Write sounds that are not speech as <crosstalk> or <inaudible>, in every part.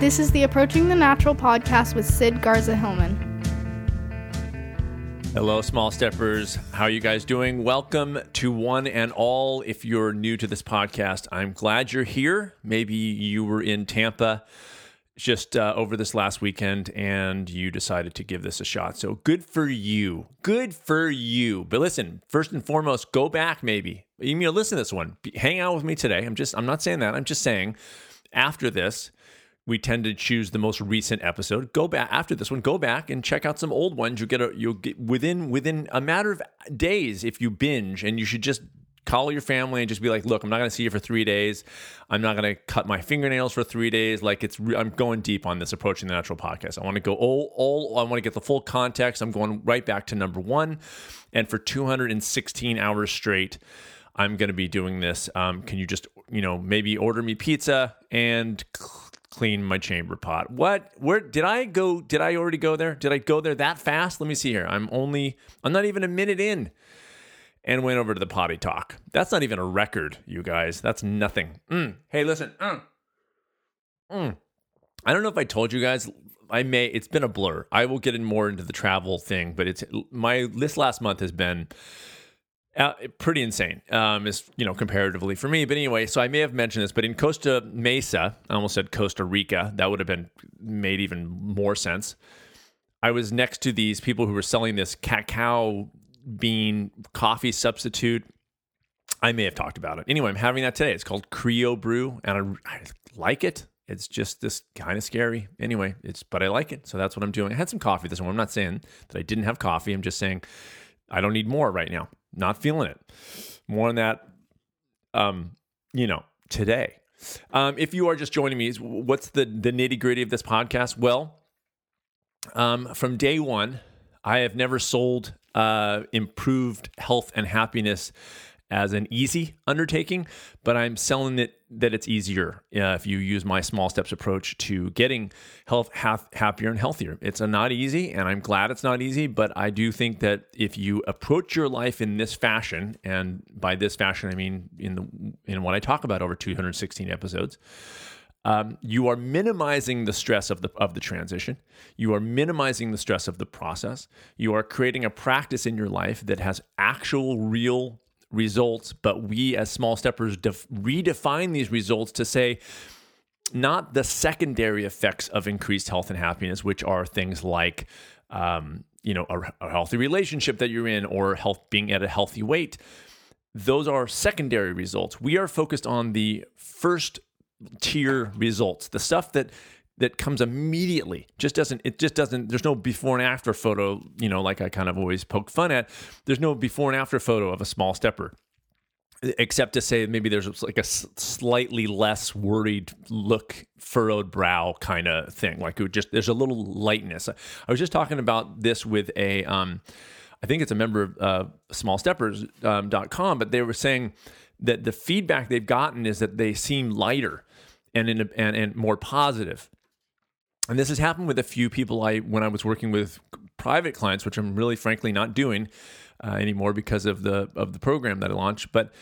This is the Approaching the Natural podcast with Sid Garza Hillman. Hello, small steppers. How are you guys doing? Welcome to one and all. If you're new to this podcast, I'm glad you're here. Maybe you were in Tampa just uh, over this last weekend and you decided to give this a shot. So good for you. Good for you. But listen, first and foremost, go back maybe. You know, listen to this one. Hang out with me today. I'm just, I'm not saying that. I'm just saying after this, we tend to choose the most recent episode. Go back after this one. Go back and check out some old ones. You get a you'll get within within a matter of days if you binge, and you should just call your family and just be like, "Look, I'm not going to see you for three days. I'm not going to cut my fingernails for three days. Like it's I'm going deep on this approaching the natural podcast. I want to go all all. I want to get the full context. I'm going right back to number one, and for 216 hours straight." I'm going to be doing this. Um, can you just, you know, maybe order me pizza and clean my chamber pot. What? Where did I go? Did I already go there? Did I go there that fast? Let me see here. I'm only I'm not even a minute in and went over to the potty talk. That's not even a record, you guys. That's nothing. Mm. Hey, listen. Mm. Mm. I don't know if I told you guys. I may. It's been a blur. I will get in more into the travel thing, but it's my this last month has been uh, pretty insane, um, is you know comparatively for me. But anyway, so I may have mentioned this, but in Costa Mesa, I almost said Costa Rica. That would have been made even more sense. I was next to these people who were selling this cacao bean coffee substitute. I may have talked about it. Anyway, I'm having that today. It's called Crio Bru, and I, I like it. It's just this kind of scary. Anyway, it's but I like it, so that's what I'm doing. I had some coffee this morning. I'm not saying that I didn't have coffee. I'm just saying I don't need more right now. Not feeling it. More on that, um, you know, today. Um, if you are just joining me, what's the the nitty gritty of this podcast? Well, um, from day one, I have never sold uh, improved health and happiness as an easy undertaking, but I'm selling it that it's easier uh, if you use my small steps approach to getting health happier and healthier. It's not easy, and I'm glad it's not easy, but I do think that if you approach your life in this fashion, and by this fashion I mean in the in what I talk about over 216 episodes. Um, you are minimizing the stress of the of the transition. You are minimizing the stress of the process. You are creating a practice in your life that has actual, real results, but we as small steppers def- redefine these results to say, not the secondary effects of increased health and happiness, which are things like, um, you know, a, a healthy relationship that you're in or health being at a healthy weight. Those are secondary results. We are focused on the first tier results, the stuff that that comes immediately just doesn't it just doesn't there's no before and after photo you know like i kind of always poke fun at. There's no before and after photo of a small stepper except to say maybe there's like a slightly less worried look furrowed brow kind of thing. Like it would just there's a little lightness. I was just talking about this with a um i think it's a member of uh, smallsteppers.com um, but they were saying that the feedback they've gotten is that they seem lighter and in a, and, and more positive and this has happened with a few people I when I was working with private clients, which I'm really frankly not doing uh, anymore because of the of the program that I launched. But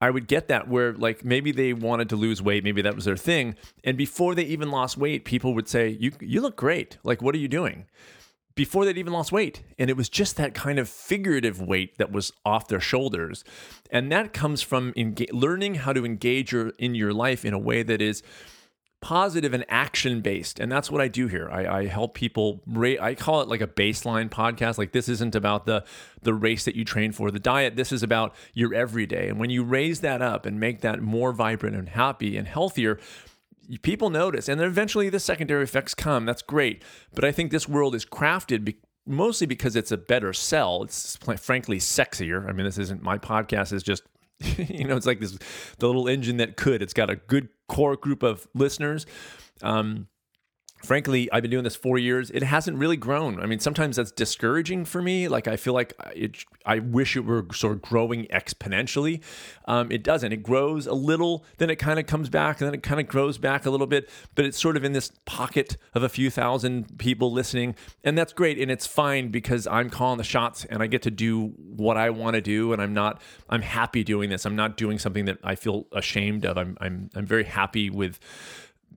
I would get that where like maybe they wanted to lose weight, maybe that was their thing, and before they even lost weight, people would say, "You you look great. Like, what are you doing?" Before they'd even lost weight, and it was just that kind of figurative weight that was off their shoulders, and that comes from enga- learning how to engage your in your life in a way that is positive and action based and that's what i do here. I, I help people i call it like a baseline podcast like this isn't about the the race that you train for the diet this is about your everyday. And when you raise that up and make that more vibrant and happy and healthier people notice and then eventually the secondary effects come. That's great. But i think this world is crafted be- mostly because it's a better sell. It's frankly sexier. I mean this isn't my podcast is just <laughs> you know, it's like this the little engine that could. It's got a good core group of listeners. Um, frankly, I've been doing this four years. It hasn't really grown. I mean, sometimes that's discouraging for me. Like I feel like it, I wish it were sort of growing exponentially. Um, it doesn't. It grows a little, then it kind of comes back, and then it kind of grows back a little bit. But it's sort of in this pocket of a few thousand people listening, and that's great. And it's fine because I'm calling the shots, and I get to do what I want to do, and I'm not. I'm happy doing this. I'm not doing something that I feel ashamed of. I'm. I'm. I'm very happy with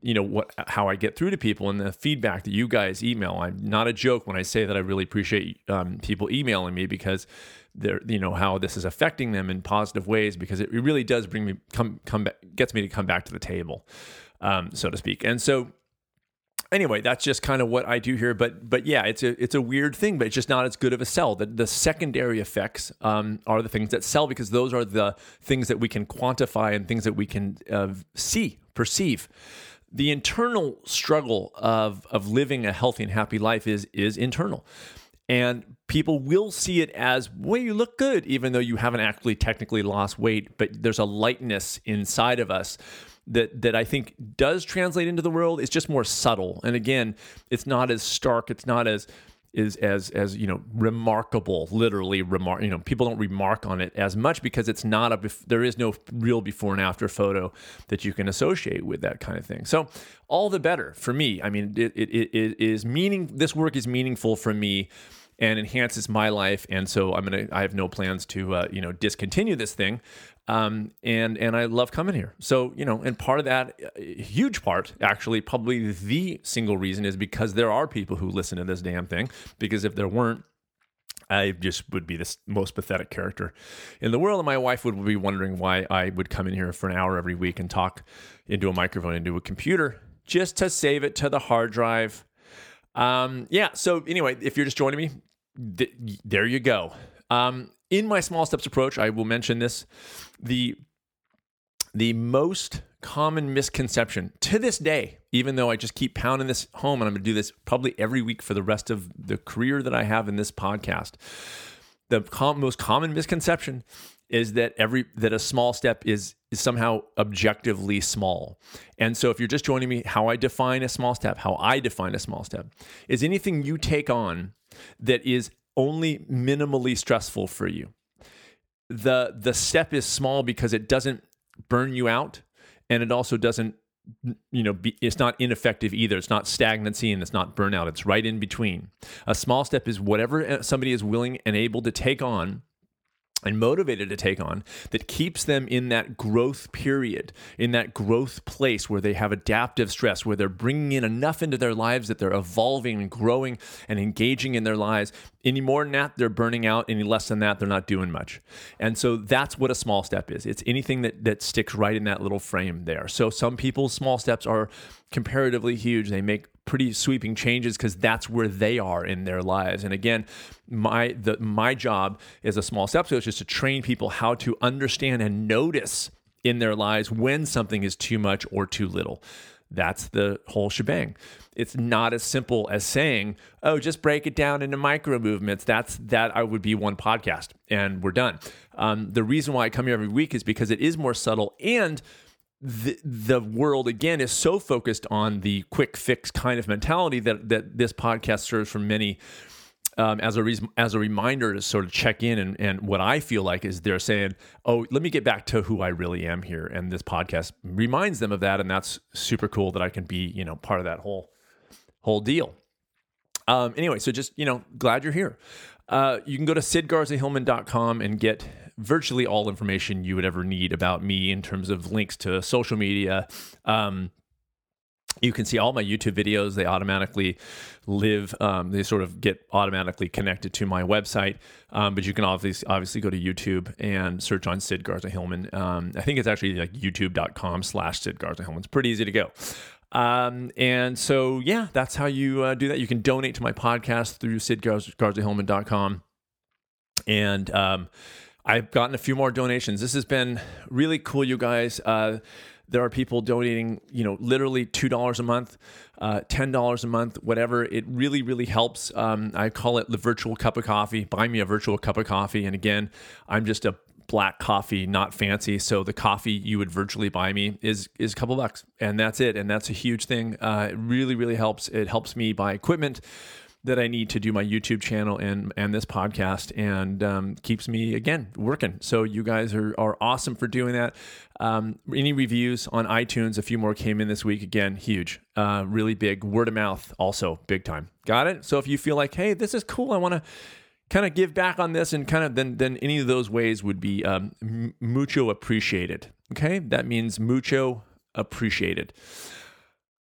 you know what how I get through to people and the feedback that you guys email. I'm not a joke when I say that I really appreciate um, people emailing me because they're you know how this is affecting them in positive ways because it really does bring me come come back gets me to come back to the table, um, so to speak. And so anyway, that's just kind of what I do here. But but yeah, it's a it's a weird thing, but it's just not as good of a sell. The the secondary effects um, are the things that sell because those are the things that we can quantify and things that we can uh, see, perceive. The internal struggle of of living a healthy and happy life is is internal. And people will see it as, well, you look good, even though you haven't actually technically lost weight, but there's a lightness inside of us that that I think does translate into the world. It's just more subtle, and again, it's not as stark. It's not as is as as you know remarkable literally remark you know people don't remark on it as much because it's not a there is no real before and after photo that you can associate with that kind of thing. So all the better for me. I mean it, it, it is meaning this work is meaningful for me and enhances my life. And so i'm gonna i have no plans to uh, you know discontinue this thing um, and and I love coming here. So you know, and part of that, huge part, actually, probably the single reason is because there are people who listen to this damn thing. Because if there weren't, I just would be the most pathetic character in the world, and my wife would be wondering why I would come in here for an hour every week and talk into a microphone into a computer just to save it to the hard drive. Um, yeah. So anyway, if you're just joining me, th- there you go. Um, in my small steps approach, I will mention this the the most common misconception to this day, even though I just keep pounding this home and I'm going to do this probably every week for the rest of the career that I have in this podcast. The com- most common misconception is that every that a small step is is somehow objectively small. And so if you're just joining me how I define a small step, how I define a small step is anything you take on that is only minimally stressful for you. The the step is small because it doesn't burn you out and it also doesn't you know be, it's not ineffective either. It's not stagnancy and it's not burnout. It's right in between. A small step is whatever somebody is willing and able to take on and motivated to take on that keeps them in that growth period, in that growth place where they have adaptive stress, where they're bringing in enough into their lives that they're evolving and growing and engaging in their lives. Any more than that, they're burning out. Any less than that, they're not doing much. And so that's what a small step is. It's anything that, that sticks right in that little frame there. So some people's small steps are comparatively huge. They make pretty sweeping changes because that's where they are in their lives. And again, my the my job as a small step coach is to train people how to understand and notice in their lives when something is too much or too little. That's the whole shebang. It's not as simple as saying, "Oh, just break it down into micro movements." That's that I would be one podcast and we're done. Um, the reason why I come here every week is because it is more subtle and the, the world again is so focused on the quick fix kind of mentality that that this podcast serves for many um, as a reason, as a reminder to sort of check in and, and what I feel like is they're saying, oh, let me get back to who I really am here, and this podcast reminds them of that, and that's super cool that I can be you know part of that whole whole deal. Um, anyway, so just you know, glad you're here. Uh, you can go to sidgarzahillman.com and get virtually all information you would ever need about me in terms of links to social media. Um, you can see all my YouTube videos. They automatically live, um, they sort of get automatically connected to my website. Um, but you can obviously, obviously go to YouTube and search on Sid Garza Hillman. Um, I think it's actually like youtube.com slash Sid Garza Hillman. It's pretty easy to go. Um, and so, yeah, that's how you uh, do that. You can donate to my podcast through Sid Garza sidgarzahillman.com. And, um, I've gotten a few more donations. This has been really cool, you guys. Uh, there are people donating, you know, literally two dollars a month, uh, ten dollars a month, whatever. It really, really helps. Um, I call it the virtual cup of coffee. Buy me a virtual cup of coffee, and again, I'm just a black coffee, not fancy. So the coffee you would virtually buy me is is a couple bucks, and that's it. And that's a huge thing. Uh, it really, really helps. It helps me buy equipment that I need to do my YouTube channel and and this podcast, and um, keeps me again working. So you guys are are awesome for doing that. Um, any reviews on iTunes? A few more came in this week. Again, huge, uh, really big. Word of mouth, also big time. Got it. So if you feel like, hey, this is cool, I want to kind of give back on this, and kind of then then any of those ways would be um, mucho appreciated. Okay, that means mucho appreciated.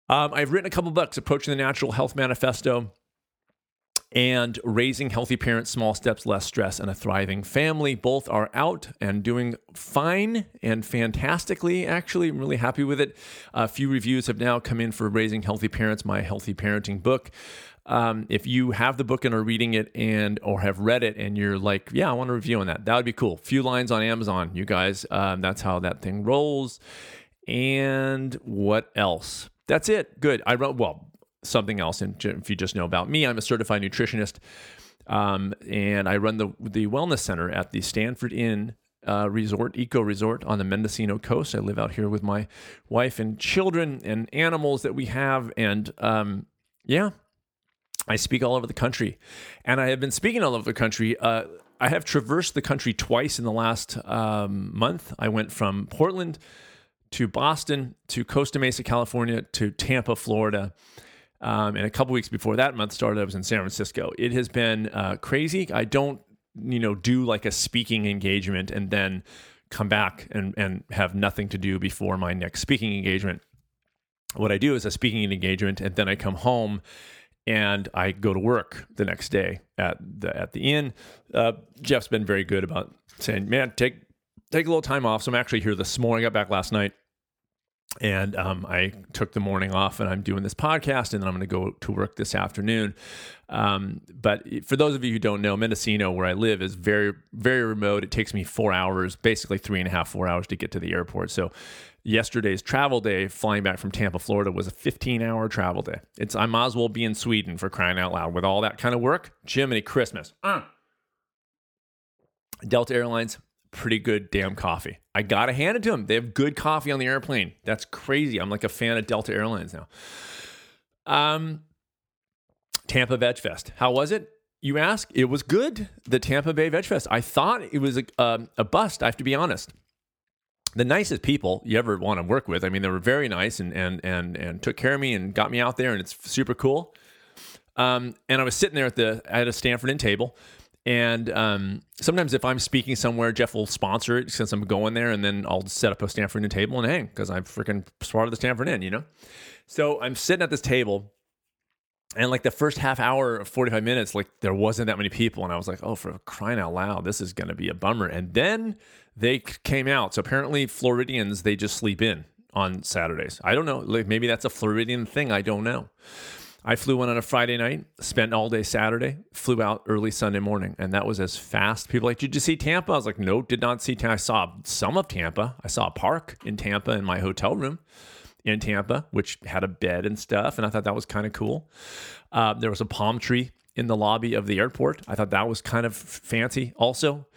Um, I've written a couple books, Approaching the Natural Health Manifesto and Raising Healthy Parents, Small Steps, Less Stress, and a Thriving Family. Both are out and doing fine and fantastically, actually. I'm really happy with it. A few reviews have now come in for Raising Healthy Parents, my healthy parenting book. Um, if you have the book and are reading it and or have read it and you're like, yeah, I want a review on that, that would be cool. Few lines on Amazon, you guys. Um, that's how that thing rolls. And what else? That's it. Good. I wrote well something else. And if you just know about me, I'm a certified nutritionist, um, and I run the the wellness center at the Stanford Inn uh, Resort, Eco Resort on the Mendocino Coast. I live out here with my wife and children and animals that we have, and um, yeah, I speak all over the country, and I have been speaking all over the country. Uh, I have traversed the country twice in the last um, month. I went from Portland to Boston to Costa Mesa, California to Tampa, Florida. Um, and a couple weeks before that month started, I was in San Francisco. It has been uh, crazy. I don't, you know, do like a speaking engagement and then come back and, and have nothing to do before my next speaking engagement. What I do is a speaking engagement, and then I come home and I go to work the next day at the at the inn. Uh, Jeff's been very good about saying, "Man, take take a little time off." So I'm actually here this morning. I got back last night and um, I took the morning off, and I'm doing this podcast, and then I'm going to go to work this afternoon. Um, but for those of you who don't know, Mendocino, where I live, is very, very remote. It takes me four hours, basically three and a half, four hours to get to the airport. So yesterday's travel day, flying back from Tampa, Florida, was a 15 hour travel day. It's I might as well be in Sweden for crying out loud with all that kind of work. Jiminy Christmas. Uh. Delta Airlines pretty good damn coffee. I gotta hand it to them. They have good coffee on the airplane. That's crazy. I'm like a fan of Delta Airlines now. Um, Tampa Veg Fest. How was it? You ask. It was good. The Tampa Bay Veg Fest. I thought it was a, um, a bust. I have to be honest. The nicest people you ever want to work with. I mean, they were very nice and and and and took care of me and got me out there, and it's super cool. Um, and I was sitting there at the at a Stanford Inn table and um, sometimes if I'm speaking somewhere, Jeff will sponsor it since I'm going there, and then I'll set up a Stanford Inn table and hang because I'm freaking part of the Stanford Inn, you know. So I'm sitting at this table, and like the first half hour, 45 minutes, like there wasn't that many people, and I was like, oh, for crying out loud, this is going to be a bummer. And then they came out. So apparently, Floridians they just sleep in on Saturdays. I don't know. Like maybe that's a Floridian thing. I don't know. I flew in on a Friday night, spent all day Saturday, flew out early Sunday morning, and that was as fast. People like, did you see Tampa? I was like, no, did not see Tampa. I saw some of Tampa. I saw a park in Tampa in my hotel room in Tampa, which had a bed and stuff, and I thought that was kind of cool. Uh, there was a palm tree in the lobby of the airport. I thought that was kind of fancy, also.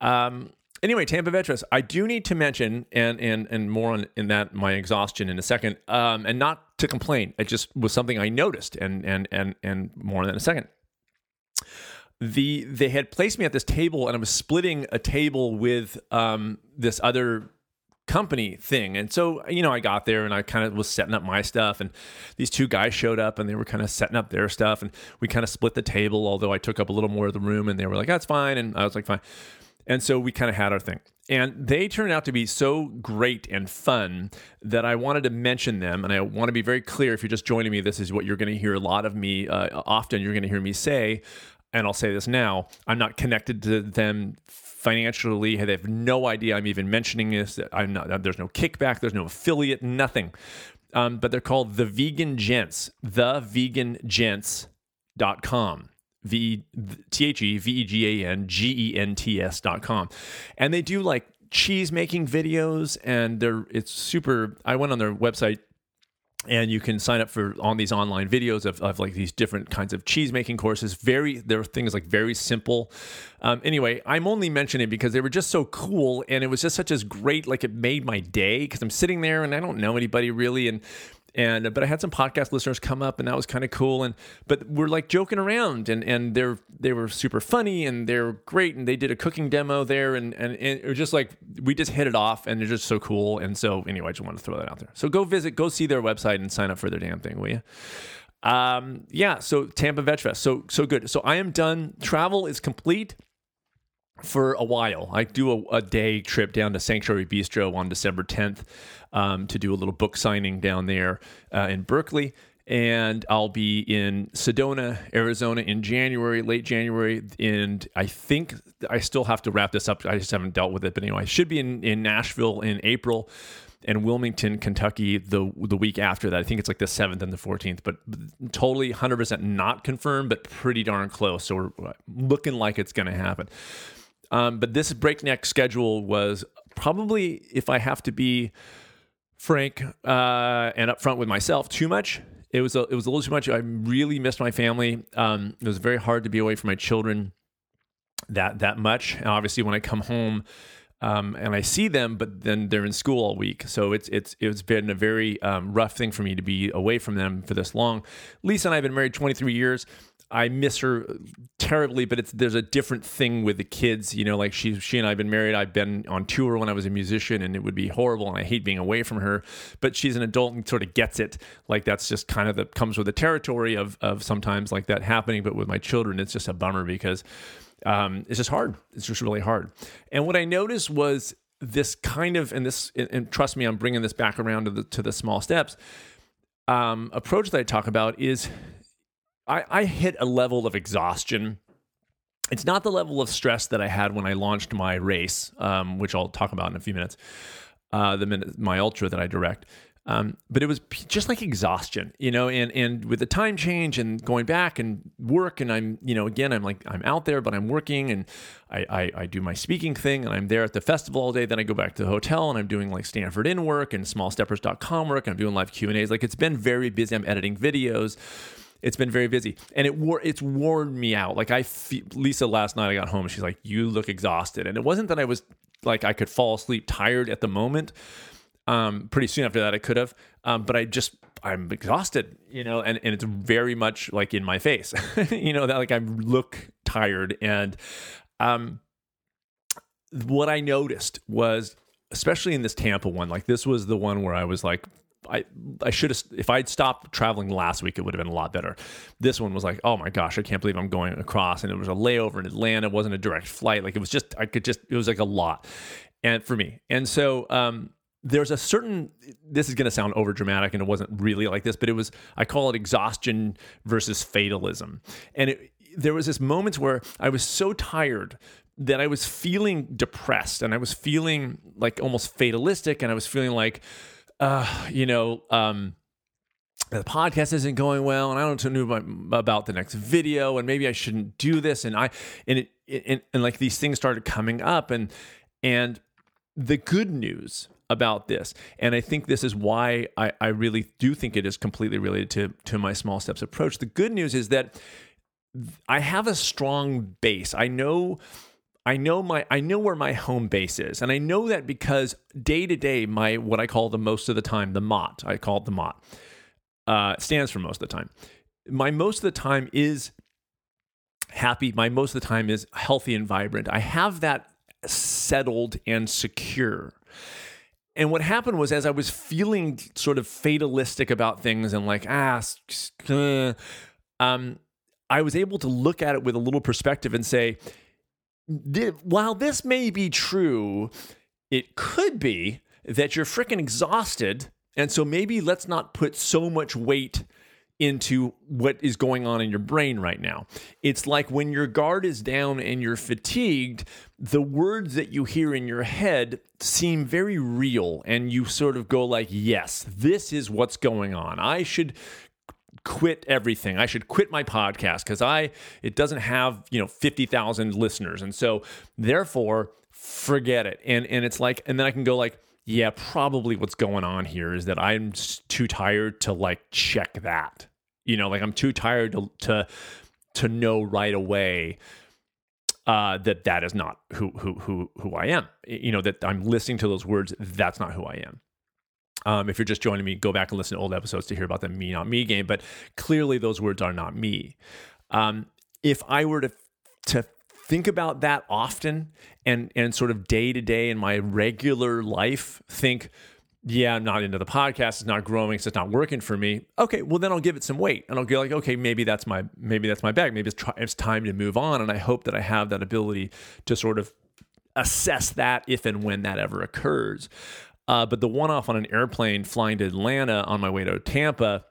Um, anyway, Tampa Fest. I do need to mention, and and and more on in that my exhaustion in a second, um, and not to complain. It just was something I noticed, and and and and more in a second. The they had placed me at this table, and I was splitting a table with um, this other company thing. And so, you know, I got there and I kind of was setting up my stuff and these two guys showed up and they were kind of setting up their stuff and we kind of split the table, although I took up a little more of the room and they were like, that's fine. And I was like, fine. And so we kind of had our thing. And they turned out to be so great and fun that I wanted to mention them. And I want to be very clear if you're just joining me, this is what you're going to hear a lot of me, uh, often you're going to hear me say. And I'll say this now I'm not connected to them financially. They have no idea I'm even mentioning this. I'm not, there's no kickback, there's no affiliate, nothing. Um, but they're called The Vegan Gents, the Vegan thevegangents.com. V T H E V E G A N G E N T S dot com. And they do like cheese making videos and they're it's super I went on their website and you can sign up for on these online videos of, of like these different kinds of cheese making courses very there are things like very simple um, anyway i'm only mentioning because they were just so cool and it was just such as great like it made my day because i'm sitting there and i don't know anybody really and and but I had some podcast listeners come up, and that was kind of cool. And but we're like joking around, and and they're they were super funny, and they're great, and they did a cooking demo there, and and, it was just like we just hit it off, and they're just so cool. And so anyway, I just want to throw that out there. So go visit, go see their website, and sign up for their damn thing, will you? Um, yeah. So Tampa Veg Fest, so so good. So I am done. Travel is complete. For a while. I do a, a, day trip down to Sanctuary Bistro on December 10th um, to do a little book signing down there uh, in Berkeley. And I'll be in Sedona, Arizona in January, late January. And I think I still have to wrap this up. I just haven't dealt with it. But anyway, I should be in, in Nashville in April and Wilmington, Kentucky the the week after that. I think it's like the 7th and the 14th, but totally 100% not confirmed, but pretty darn close. So we're looking like it's going to happen. Um, but this breakneck schedule was probably, if I have to be frank uh, and upfront with myself, too much. It was a, it was a little too much. I really missed my family. Um, it was very hard to be away from my children that that much. And obviously, when I come home, um, and I see them, but then they're in school all week. So it's it's it's been a very um, rough thing for me to be away from them for this long. Lisa and I have been married 23 years. I miss her terribly, but it's there's a different thing with the kids. You know, like she she and I have been married. I've been on tour when I was a musician, and it would be horrible, and I hate being away from her. But she's an adult and sort of gets it. Like that's just kind of the comes with the territory of of sometimes like that happening. But with my children, it's just a bummer because um, it's just hard. It's just really hard. And what I noticed was this kind of and this and, and trust me, I'm bringing this back around to the to the small steps um, approach that I talk about is I, I hit a level of exhaustion. It's not the level of stress that I had when I launched my race, um, which I'll talk about in a few minutes. Uh, the minute my ultra that I direct, um, but it was just like exhaustion, you know, and and with the time change and going back and work, and I'm, you know, again, I'm like I'm out there, but I'm working, and I, I, I do my speaking thing, and I'm there at the festival all day. Then I go back to the hotel, and I'm doing like Stanford Inn work and smallsteppers.com work. And I'm doing live Q and A's. Like it's been very busy. I'm editing videos it's been very busy. And it wore it's worn me out. Like i feel, lisa last night i got home she's like you look exhausted. And it wasn't that i was like i could fall asleep tired at the moment um pretty soon after that i could have um but i just i'm exhausted you know and, and it's very much like in my face. <laughs> You know that like i look tired. And um what i noticed was especially in this tampa one like this was the one where i was like I I should have if I'd stopped traveling last week, it would have been a lot better. This one was like, oh my gosh, I can't believe I'm going across, and it was a layover in Atlanta. It wasn't a direct flight. Like it was just I could just it was like a lot, and for me, and so um, there's a certain this is going to sound over dramatic and it wasn't really like this but it was i call it exhaustion versus fatalism and it, there was this moment where i was so tired that i was feeling depressed and i was feeling like almost fatalistic and i was feeling like uh, you know, um, the podcast isn't going well, and I don't know about, the next video, and maybe I shouldn't do this, and I and it and, and like these things started coming up, and and the good news about this, and I think this is why I, I really do think it is completely related to to my small steps approach. The good news is that I have a strong base. I know I know my I know where my home base is, and I know that because day to day, my what I call the most of the time, the MOT, I call it the MOT, uh, stands for most of the time. My most of the time is happy. My most of the time is healthy and vibrant. I have that settled and secure. And what happened was, as I was feeling sort of fatalistic about things and like ah, uh, um, I was able to look at it with a little perspective and say while this may be true, it could be that you're freaking exhausted. And so maybe let's not put so much weight into what is going on in your brain right now. It's like when your guard is down and you're fatigued, the words that you hear in your head seem very real and you sort of go like, "Yes, this is what's going on. I should quit everything. I should quit my podcast because I it doesn't have, you know, 50,000 listeners. And so therefore, forget it. And and it's like and then I can go like, yeah, probably what's going on here is that I'm too tired to like check that. You know, like I'm too tired to to to know right away uh, that that is not who who who who I am. You know that I'm listening to those words. That's not who I am. Um, if you're just joining me, go back and listen to old episodes to hear about the me, not me game. But clearly, those words are not me. Um, if I were to to think about that often and and sort of day to day in my regular life, think yeah, I'm not into the podcast. It's not growing. So it's not working for me. Okay, well then I'll give it some weight, and I'll go like, okay, maybe that's my maybe that's my bag. Maybe it's, try, it's time to move on. And I hope that I have that ability to sort of assess that if and when that ever occurs. Uh, but the one off on an airplane flying to Atlanta on my way to Tampa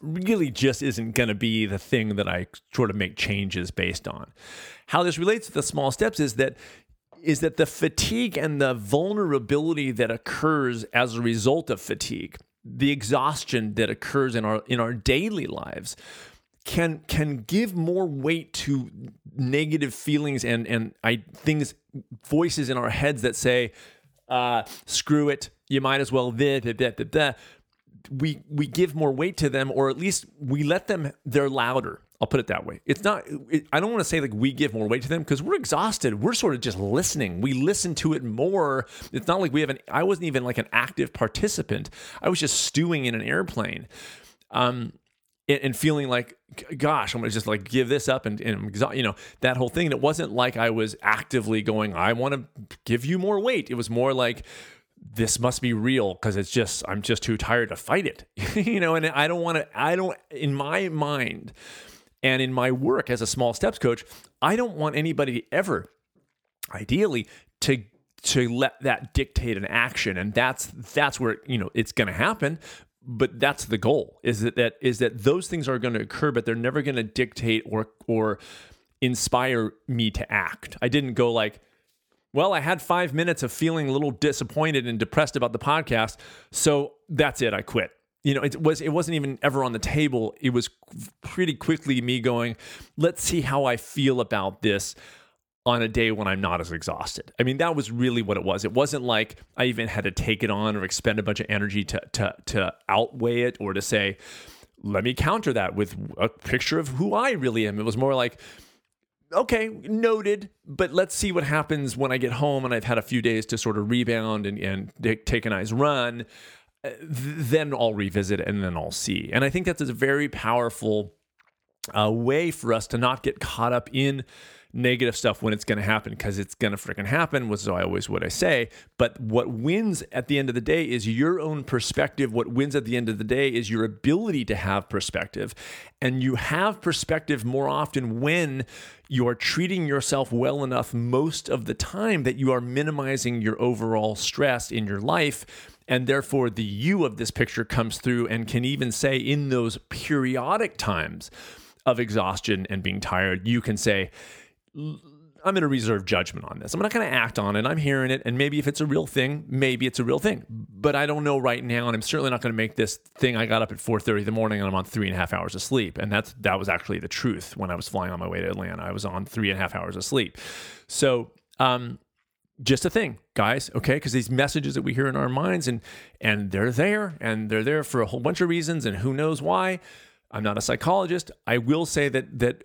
really just isn't going to be the thing that I sort of make changes based on. How this relates to the small steps is that is that the fatigue and the vulnerability that occurs as a result of fatigue, the exhaustion that occurs in our in our daily lives can can give more weight to negative feelings and and I things voices in our heads that say uh, screw it you might as well this, this, this. we we give more weight to them or at least we let them they're louder I'll put it that way. It's not, it, I don't want to say like we give more weight to them because we're exhausted. We're sort of just listening. We listen to it more. It's not like we have an, I wasn't even like an active participant. I was just stewing in an airplane. Um, and, feeling like, gosh, I'm gonna just like give this up and, and you know that whole thing. And it wasn't like I was actively going, I want to give you more weight. It was more like, this must be real because it's just I'm just too tired to fight it, <laughs> you know. And I don't want to. I don't in my mind and in my work as a small steps coach, I don't want anybody ever, ideally, to to let that dictate an action. And that's that's where, you know, it's gonna happen. But that's the goal, is that, that is that those things are going to occur, but they're never going to dictate or or inspire me to act. I didn't go like, well, I had five minutes of feeling a little disappointed and depressed about the podcast, so that's it. I quit you know, it was it wasn't even ever on the table. It was pretty quickly me going, let's see how I feel about this on a day when I'm not as exhausted. I mean, that was really what it was. It wasn't like I even had to take it on or expend a bunch of energy to to to outweigh it or to say, let me counter that with a picture of who I really am. It was more like okay, noted, but let's see what happens when I get home and I've had a few days to sort of rebound and, and take a nice run then I'll revisit and then I'll see. And I think that's a very powerful uh, way for us to not get caught up in negative stuff when it's going to happen because it's going to freaking happen was I always what I say. But what wins at the end of the day is your own perspective. What wins at the end of the day is your ability to have perspective. And you have perspective more often when you are treating yourself well enough most of the time that you are minimizing your overall stress in your life and therefore, the you of this picture comes through and can even say, in those periodic times of exhaustion and being tired, you can say, I'm going to reserve judgment on this. I'm not going to act on it. I'm hearing it. And maybe if it's a real thing, maybe it's a real thing. But I don't know right now. And I'm certainly not going to make this thing. I got up at 4.30 in the morning and I'm on three and a half hours of sleep. And that's that was actually the truth when I was flying on my way to Atlanta. I was on three and a half hours of sleep. So um, just a thing, guys. Okay, because these messages that we hear in our minds, and and they're there, and they're there for a whole bunch of reasons, and who knows why. I'm not a psychologist. I will say that that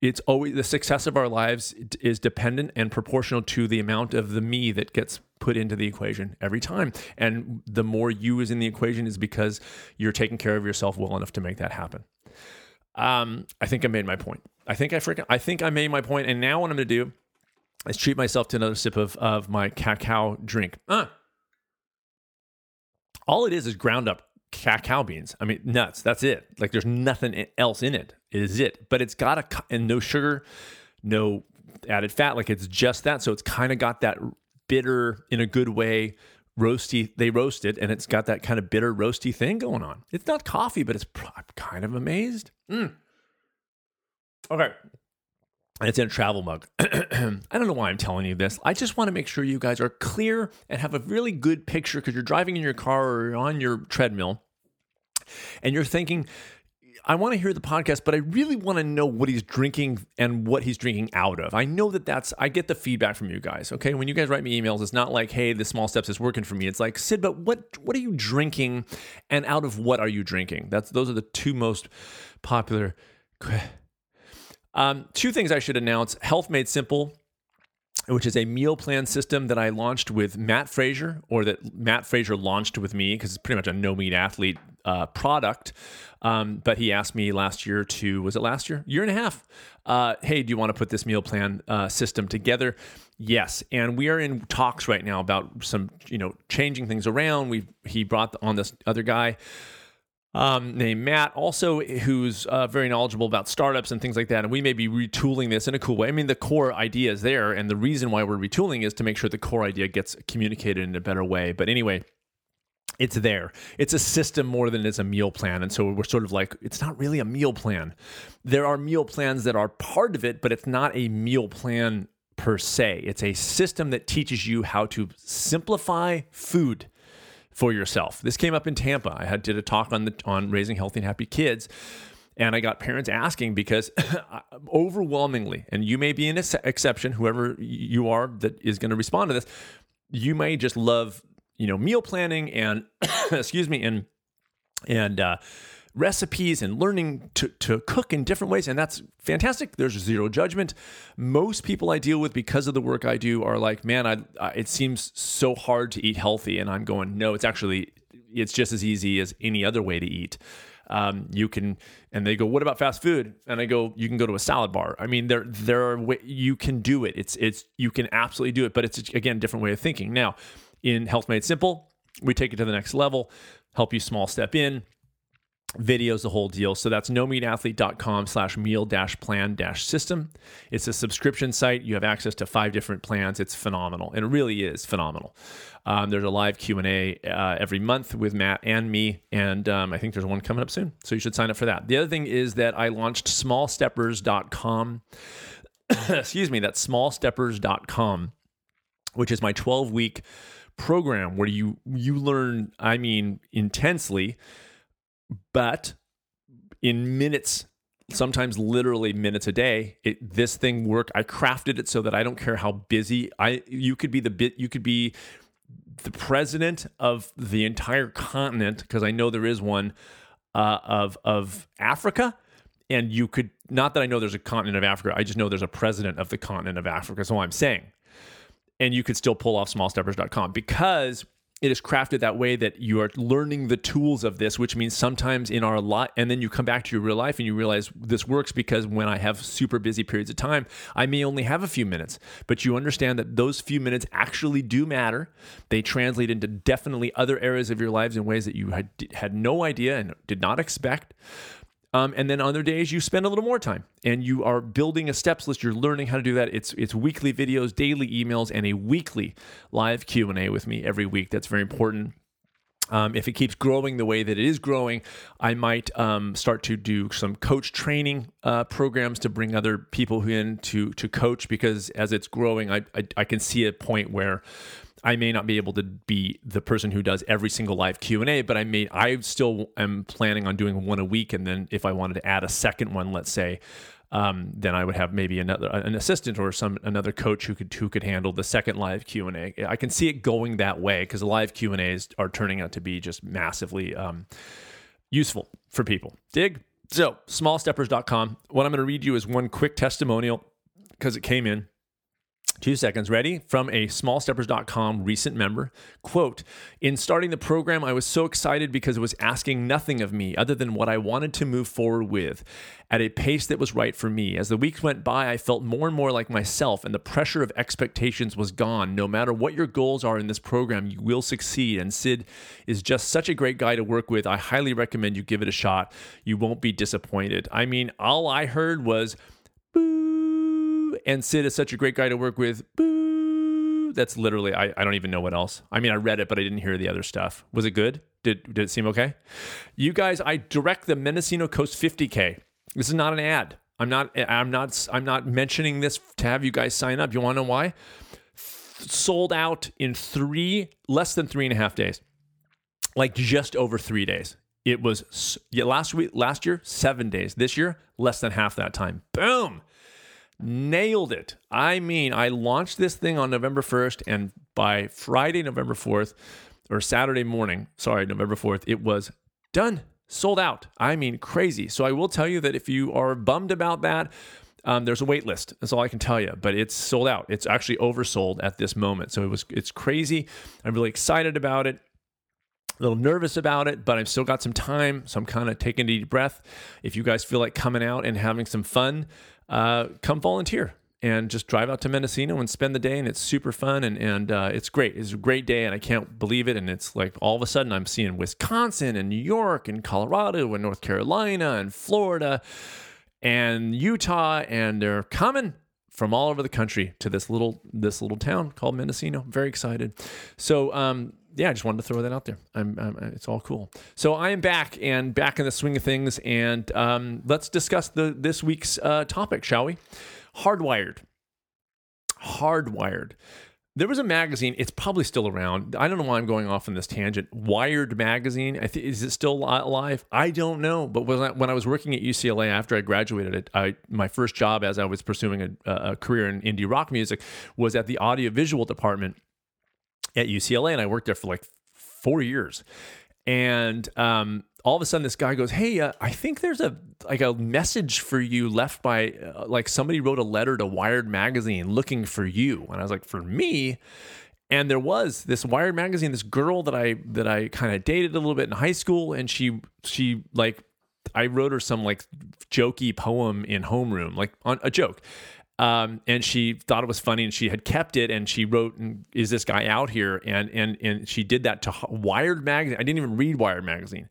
it's always the success of our lives is dependent and proportional to the amount of the me that gets put into the equation every time. And the more you is in the equation is because you're taking care of yourself well enough to make that happen. Um, I think I made my point. I think I freaking I think I made my point. And now what I'm gonna do Let's treat myself to another sip of, of my cacao drink. Uh. All it is is ground up cacao beans. I mean, nuts. That's it. Like there's nothing else in it. It is it. But it's got a, and no sugar, no added fat. Like it's just that. So it's kind of got that bitter in a good way roasty they roast it and it's got that kind of bitter roasty thing going on it's not coffee but it's I'm kind of amazed mm. okay and it's in a travel mug. <clears throat> I don't know why I'm telling you this. I just want to make sure you guys are clear and have a really good picture because you're driving in your car or you're on your treadmill and you're thinking, I want to hear the podcast, but I really want to know what he's drinking and what he's drinking out of. I know that that's, I get the feedback from you guys. Okay. When you guys write me emails, it's not like, hey, the small steps is working for me. It's like, Sid, but what, what are you drinking and out of what are you drinking? That's, those are the two most popular um, two things I should announce Health Made Simple, which is a meal plan system that I launched with Matt Frazier, or that Matt Frazier launched with me because it's pretty much a no meat athlete uh, product. Um, but he asked me last year to, was it last year? Year and a half. Uh, hey, do you want to put this meal plan uh, system together? Yes, and we are in talks right now about some, you know, changing things around. We he brought on this other guy um, named Matt, also who's uh, very knowledgeable about startups and things like that. And we may be retooling this in a cool way. I mean, the core idea is there, and the reason why we're retooling is to make sure the core idea gets communicated in a better way. But anyway, it's there. It's a system more than it's a meal plan. And so we're sort of like, it's not really a meal plan. There are meal plans that are part of it, but it's not a meal plan per se. It's a system that teaches you how to simplify food for yourself. This came up in Tampa. I had did a talk on the on raising healthy and happy kids. And I got parents asking because <laughs> overwhelmingly, and you may be an ex- exception, whoever you are that is going to respond to this, you may just love, you know, meal planning and, <coughs> excuse me, and and uh, recipes and learning to, to cook in different ways. And that's fantastic. There's zero judgment. Most people I deal with because of the work I do are like, man, I, I, it seems so hard to eat healthy. And I'm going, no, it's actually, it's just as easy as any other way to eat. Um, you can, and they go, what about fast food? And I go, you can go to a salad bar. I mean, there, there are, you can do it. It's, it's, you can absolutely do it, but it's again, different way of thinking. Now in Health Made Simple, we take it to the next level, help you small step in videos, the whole deal. So that's nomeatathlete.com slash meal dash plan dash system. It's a subscription site. You have access to five different plans. It's phenomenal. And it really is phenomenal. Um, there's a live Q&A uh, every month with Matt and me. And um, I think there's one coming up soon. So you should sign up for that. The other thing is that I launched smallsteppers.com. <coughs> Excuse me, that's smallsteppers.com, which is my 12 week program where you you learn, I mean, intensely but in minutes sometimes literally minutes a day it, this thing worked. i crafted it so that i don't care how busy i you could be the bit you could be the president of the entire continent because i know there is one uh, of of africa and you could not that i know there's a continent of africa i just know there's a president of the continent of africa so i'm saying and you could still pull off smallsteppers.com because it is crafted that way that you are learning the tools of this, which means sometimes in our life, and then you come back to your real life and you realize this works because when I have super busy periods of time, I may only have a few minutes, but you understand that those few minutes actually do matter. They translate into definitely other areas of your lives in ways that you had, had no idea and did not expect. Um, and then other days you spend a little more time and you are building a steps list. You're learning how to do that. It's it's weekly videos, daily emails, and a weekly live Q and A with me every week. That's very important. Um, if it keeps growing the way that it is growing, I might um, start to do some coach training uh, programs to bring other people in to to coach because as it's growing, I, I, I can see a point where I may not be able to be the person who does every single live Q and A, but I may I still am planning on doing one a week, and then if I wanted to add a second one, let's say, um, then I would have maybe another an assistant or some another coach who could who could handle the second live Q and A. I can see it going that way because live Q and A's are turning out to be just massively um, useful for people. Dig. So smallsteppers.com. What I'm going to read you is one quick testimonial because it came in Two seconds. Ready? From a smallsteppers.com recent member. Quote In starting the program, I was so excited because it was asking nothing of me other than what I wanted to move forward with at a pace that was right for me. As the weeks went by, I felt more and more like myself, and the pressure of expectations was gone. No matter what your goals are in this program, you will succeed. And Sid is just such a great guy to work with. I highly recommend you give it a shot. You won't be disappointed. I mean, all I heard was, and Sid is such a great guy to work with. Boo. That's literally, I, I don't even know what else. I mean, I read it, but I didn't hear the other stuff. Was it good? Did, did it seem okay? You guys, I direct the Mendocino Coast 50K. This is not an ad. I'm not, I'm not, I'm not mentioning this to have you guys sign up. You want to know why? Sold out in three, less than three and a half days, like just over three days. It was yeah, last week, last year, seven days. This year, less than half that time. Boom nailed it. I mean, I launched this thing on November 1st, and by Friday, November 4th, or Saturday morning, sorry, November 4th, it was done, sold out. I mean, crazy. So I will tell you that if you are bummed about that, um, there's a wait list. That's all I can tell you. But it's sold out. It's actually oversold at this moment. So it was it's crazy. I'm really excited about it. A little nervous about it, but I've still got some time. So I'm kind of taking a deep breath. If you guys feel like coming out and having some fun, uh, come volunteer. and just drive out to Mendocino and spend the day. And it's super fun and and uh, it's great. It's a great day, and I can't believe it. And it's like all of a sudden I'm seeing Wisconsin and New York and Colorado and North Carolina and Florida and Utah, and they're coming from all over the country to this little this little town called Mendocino. Very excited. So um, yeah, I just wanted to throw that out there. I'm, I'm, it's all cool. So I am back and back in the swing of things, and um, let's discuss the this week's uh, topic, shall we? Hardwired. Hardwired. There was a magazine. It's probably still around. I don't know why I'm going off on this tangent. Wired magazine. I th- is it still alive? I don't know. But when I, when I was working at UCLA after I graduated, I, my first job as I was pursuing a, a career in indie rock music was at the audiovisual department at UCLA, and I worked there for like four years. And um, all of a sudden, this guy goes, "Hey, uh, I think there's a like a message for you left by uh, like somebody wrote a letter to Wired magazine looking for you." And I was like, "For me." And there was this Wired magazine, this girl that I that I kind of dated a little bit in high school, and she she like I wrote her some like jokey poem in homeroom, like on a joke. Um, and she thought it was funny and she had kept it and she wrote is this guy out here? And and and she did that to wired magazine. I didn't even read wired magazine.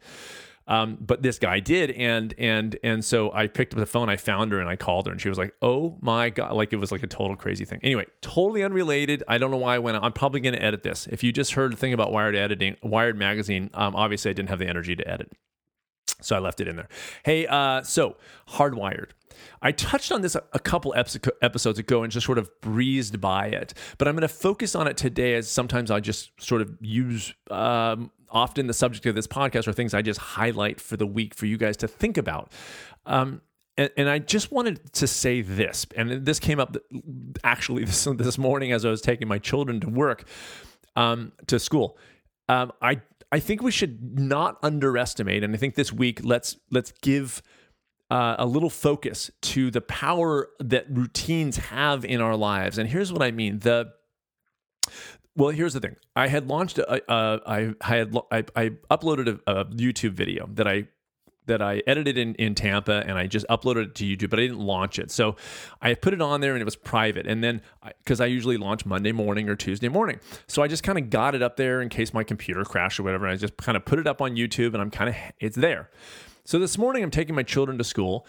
Um, but this guy did. And and and so i picked up the phone i found her and i called her and she was like oh my god like it was like a total crazy thing. Anyway totally unrelated. I don't know why i went i'm probably going to edit this. If you just heard the thing about wired editing wired magazine um, obviously i didn't have the energy to edit. So I left it in there. Hey, uh, so hardwired. I touched on this a couple episodes ago and just sort of breezed by it, but I'm going to focus on it today as sometimes I just sort of use um, often the subject of this podcast or things I just highlight for the week for you guys to think about. Um, and, and, I just wanted to say this, and this came up actually <laughs> this, this morning as I was taking my children to work, um, to school. Um, I I think we should not underestimate, and I think this week let's let's give uh, a little focus to the power that routines have in our lives. And here's what I mean: the well, here's the thing. I had launched. A, I, I had I, I uploaded a, a, YouTube video that I that I edited in, in Tampa and I just uploaded it to YouTube, but I didn't launch it. So I put it on there and it was private. And then because I, I, usually launch Monday morning or Tuesday morning, so I just kind of got it up there in case my computer crashed or whatever. And I just kind of put it up on YouTube and I'm kind of it's there. So this morning, I'm taking my children to school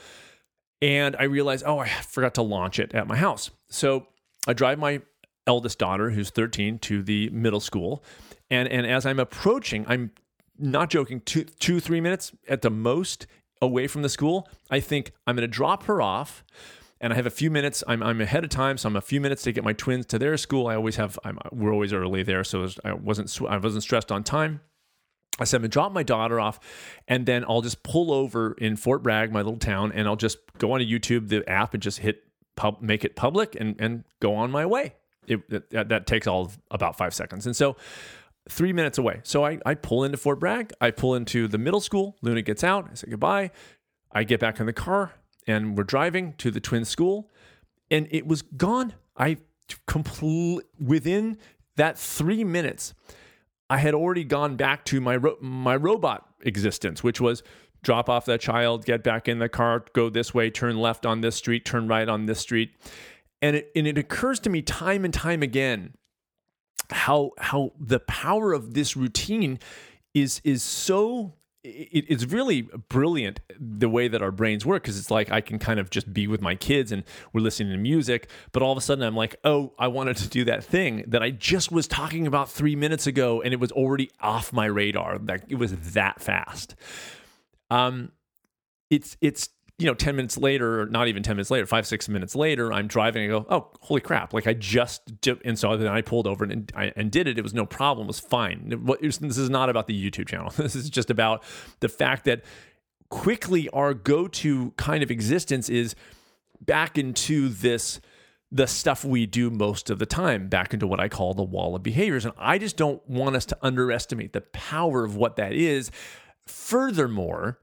and I realize, oh, I forgot to launch it at my house. So I drive my eldest daughter, who's 13, to the middle school. And, and as I'm approaching, I'm not joking, two, two, three minutes at the most away from the school, I think I'm going to drop her off and I have a few minutes. I'm, I'm ahead of time, so I'm a few minutes to get my twins to their school. I always have. I'm, we're always early there, so I wasn't I wasn't stressed on time. I said, I'm gonna drop my daughter off, and then I'll just pull over in Fort Bragg, my little town, and I'll just go on to YouTube, the app, and just hit pub, make it public, and and go on my way. It, that, that takes all about five seconds, and so three minutes away. So I, I pull into Fort Bragg, I pull into the middle school. Luna gets out, I say goodbye. I get back in the car, and we're driving to the twin school, and it was gone. I complete within that three minutes. I had already gone back to my ro- my robot existence, which was drop off that child, get back in the car, go this way, turn left on this street, turn right on this street. And it, and it occurs to me time and time again how how the power of this routine is is so it, it's really brilliant the way that our brains work because it's like I can kind of just be with my kids and we're listening to music, but all of a sudden I'm like, oh, I wanted to do that thing that I just was talking about three minutes ago, and it was already off my radar. Like it was that fast. Um, it's it's you know, 10 minutes later, or not even 10 minutes later, five, six minutes later, I'm driving and I go, oh, holy crap. Like I just did. And so then I pulled over and, and did it. It was no problem. It was fine. It was, this is not about the YouTube channel. <laughs> This is just about the fact that quickly our go to kind of existence is back into this the stuff we do most of the time back into what I call the wall of behaviors. And I just don't want us to underestimate the power of what that is. Furthermore,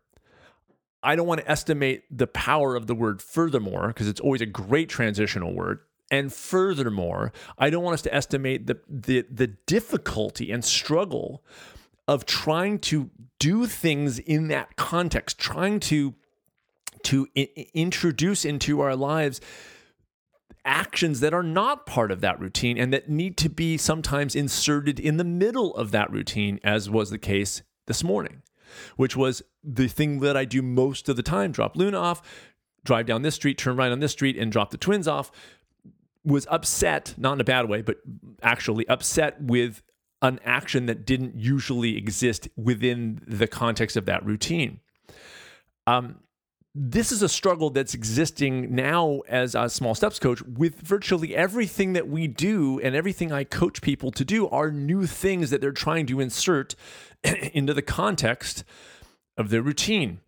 I don't want to estimate the power of the word furthermore, because it's always a great transitional word. And furthermore, I don't want us to estimate the, the, the difficulty and struggle of trying to do things in that context, trying to, to I- introduce into our lives actions that are not part of that routine and that need to be sometimes inserted in the middle of that routine, as was the case this morning, which was the thing that I do most of the time drop Luna off, drive down this street, turn right on this street, and drop the twins off. Was upset, not in a bad way, but actually upset with an action that didn't usually exist within the context of that routine. Um, this is a struggle that's existing now as a small steps coach with virtually everything that we do and everything I coach people to do are new things that they're trying to insert <clears throat> into the context of their routine.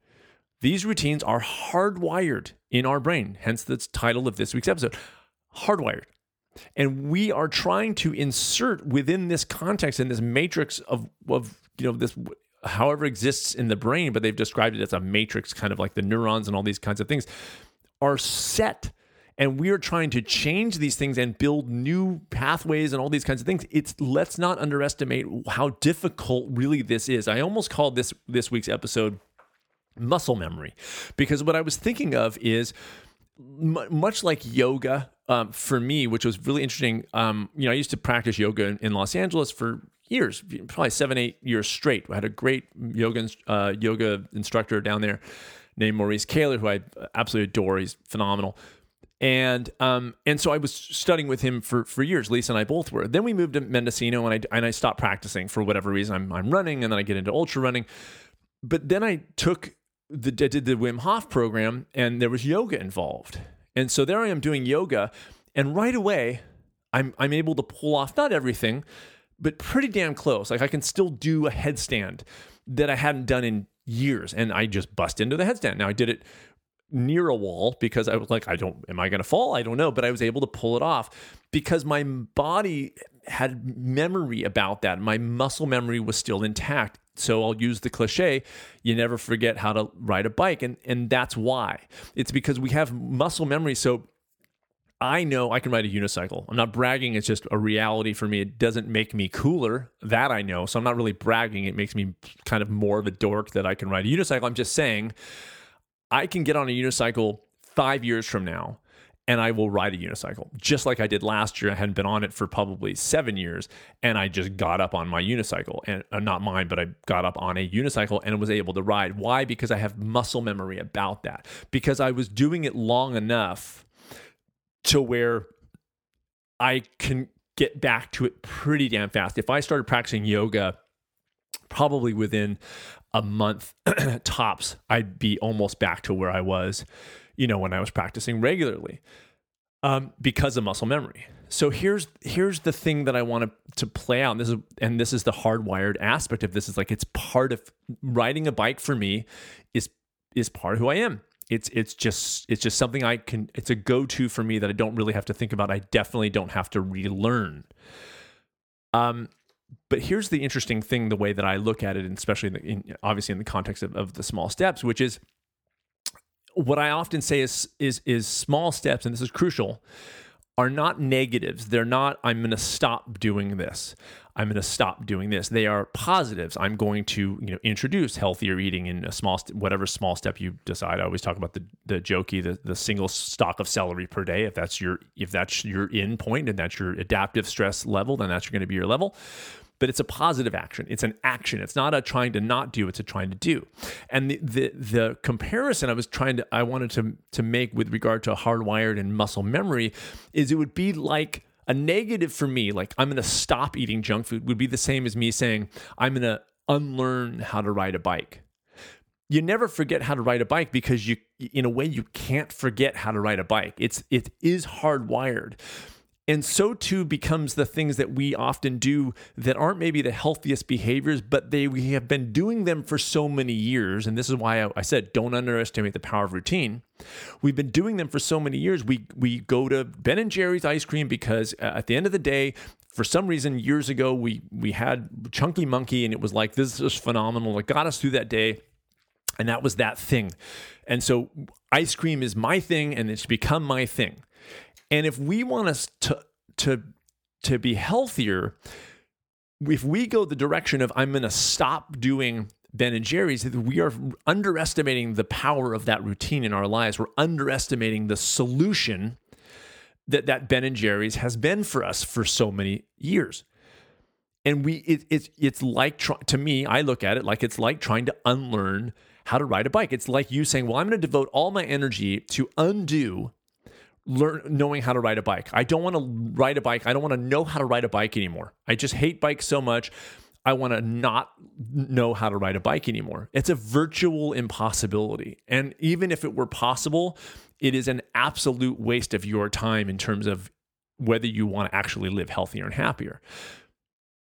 These routines are hardwired in our brain, hence the title of this week's episode hardwired. And we are trying to insert within this context in this matrix of, of you know this however exists in the brain, but they've described it as a matrix, kind of like the neurons and all these kinds of things, are set. And we are trying to change these things and build new pathways and all these kinds of things. It's let's not underestimate how difficult really this is. I almost called this this week's episode muscle memory because what I was thinking of is much like yoga um, for me, which was really interesting. Um, you know, I used to practice yoga in, in Los Angeles for years, probably seven, eight years straight. I had a great yoga uh, yoga instructor down there named Maurice Kaler, who I absolutely adore. He's phenomenal. And um, and so I was studying with him for, for years. Lisa and I both were. Then we moved to Mendocino, and I and I stopped practicing for whatever reason. I'm I'm running, and then I get into ultra running. But then I took the did the Wim Hof program, and there was yoga involved. And so there I am doing yoga, and right away, I'm I'm able to pull off not everything, but pretty damn close. Like I can still do a headstand that I hadn't done in years. And I just bust into the headstand. Now I did it near a wall because I was like, I don't, am I going to fall? I don't know. But I was able to pull it off because my body had memory about that. My muscle memory was still intact. So I'll use the cliche, you never forget how to ride a bike. And, and that's why. It's because we have muscle memory. So I know I can ride a unicycle. I'm not bragging. It's just a reality for me. It doesn't make me cooler. That I know. So I'm not really bragging. It makes me kind of more of a dork that I can ride a unicycle. I'm just saying I can get on a unicycle five years from now and I will ride a unicycle just like I did last year. I hadn't been on it for probably seven years, and I just got up on my unicycle and uh, not mine, but I got up on a unicycle and was able to ride. Why? Because I have muscle memory about that. Because I was doing it long enough to where I can get back to it pretty damn fast. If I started practicing yoga, probably within a month <clears throat> tops, I'd be almost back to where I was, you know, when I was practicing regularly, um, because of muscle memory. So here's here's the thing that I want to to play out. This is and this is the hardwired aspect of this. Is like it's part of riding a bike for me is is part of who I am it's it's just it's just something I can it's a go-to for me that I don't really have to think about. I definitely don't have to relearn. Um but here's the interesting thing the way that I look at it and especially in, the, in obviously in the context of, of the small steps which is what I often say is is is small steps and this is crucial are not negatives. They're not, I'm going to stop doing this. I'm going to stop doing this. They are positives. I'm going to, you know, introduce healthier eating in a small, st- whatever small step you decide. I always talk about the the jokey, the the single stalk of celery per day. If that's your if that's your in point and that's your adaptive stress level, then that's going to be your level but it's a positive action. It's an action. It's not a trying to not do, it's a trying to do. And the the, the comparison I was trying to I wanted to to make with regard to hardwired and muscle memory is it would be like a negative for me, like I'm going to stop eating junk food would be the same as me saying I'm going to unlearn how to ride a bike. You never forget how to ride a bike because you in a way you can't forget how to ride a bike. It's it is hardwired. And so too becomes the things that we often do that aren't maybe the healthiest behaviors, but they we have been doing them for so many years. And this is why I, I said don't underestimate the power of routine. We've been doing them for so many years. We we go to Ben and Jerry's ice cream because uh, at the end of the day, for some reason years ago we we had Chunky Monkey and it was like this is phenomenal. It got us through that day. And that was that thing. And so ice cream is my thing and it's become my thing. And if we want us to to to be healthier, if we go the direction of I'm going to stop doing Ben and Jerry's, we are underestimating the power of that routine in our lives. We're underestimating the solution that that Ben and Jerry's has been for us for so many years. And we it, it's it's like to me, I look at it like it's like trying to unlearn how to ride a bike. It's like you saying, "Well, I'm going to devote all my energy to undo learn knowing how to ride a bike. I don't want to ride a bike. I don't want to know how to ride a bike anymore. I just hate bikes so much. I want to not know how to ride a bike anymore. It's a virtual impossibility. And even if it were possible, it is an absolute waste of your time in terms of whether you want to actually live healthier and happier.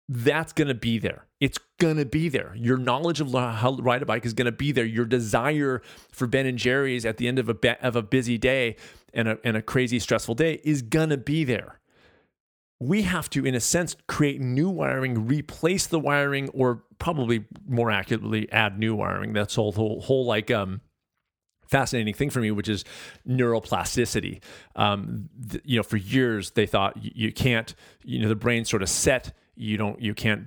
That's going to be there. It's to be there. Your knowledge of how to ride a bike is to be there. Your desire for Ben and Jerry's at the end of a, of a busy day and a, and a crazy stressful day is to be there we have to, in a sense, create new wiring, replace the wiring, or probably more accurately, add new wiring. That's whole whole, whole like um, fascinating thing for me, which is neuroplasticity. Um, th- you know, for years they thought you can't, you know, the brain sort of set. You don't, you can't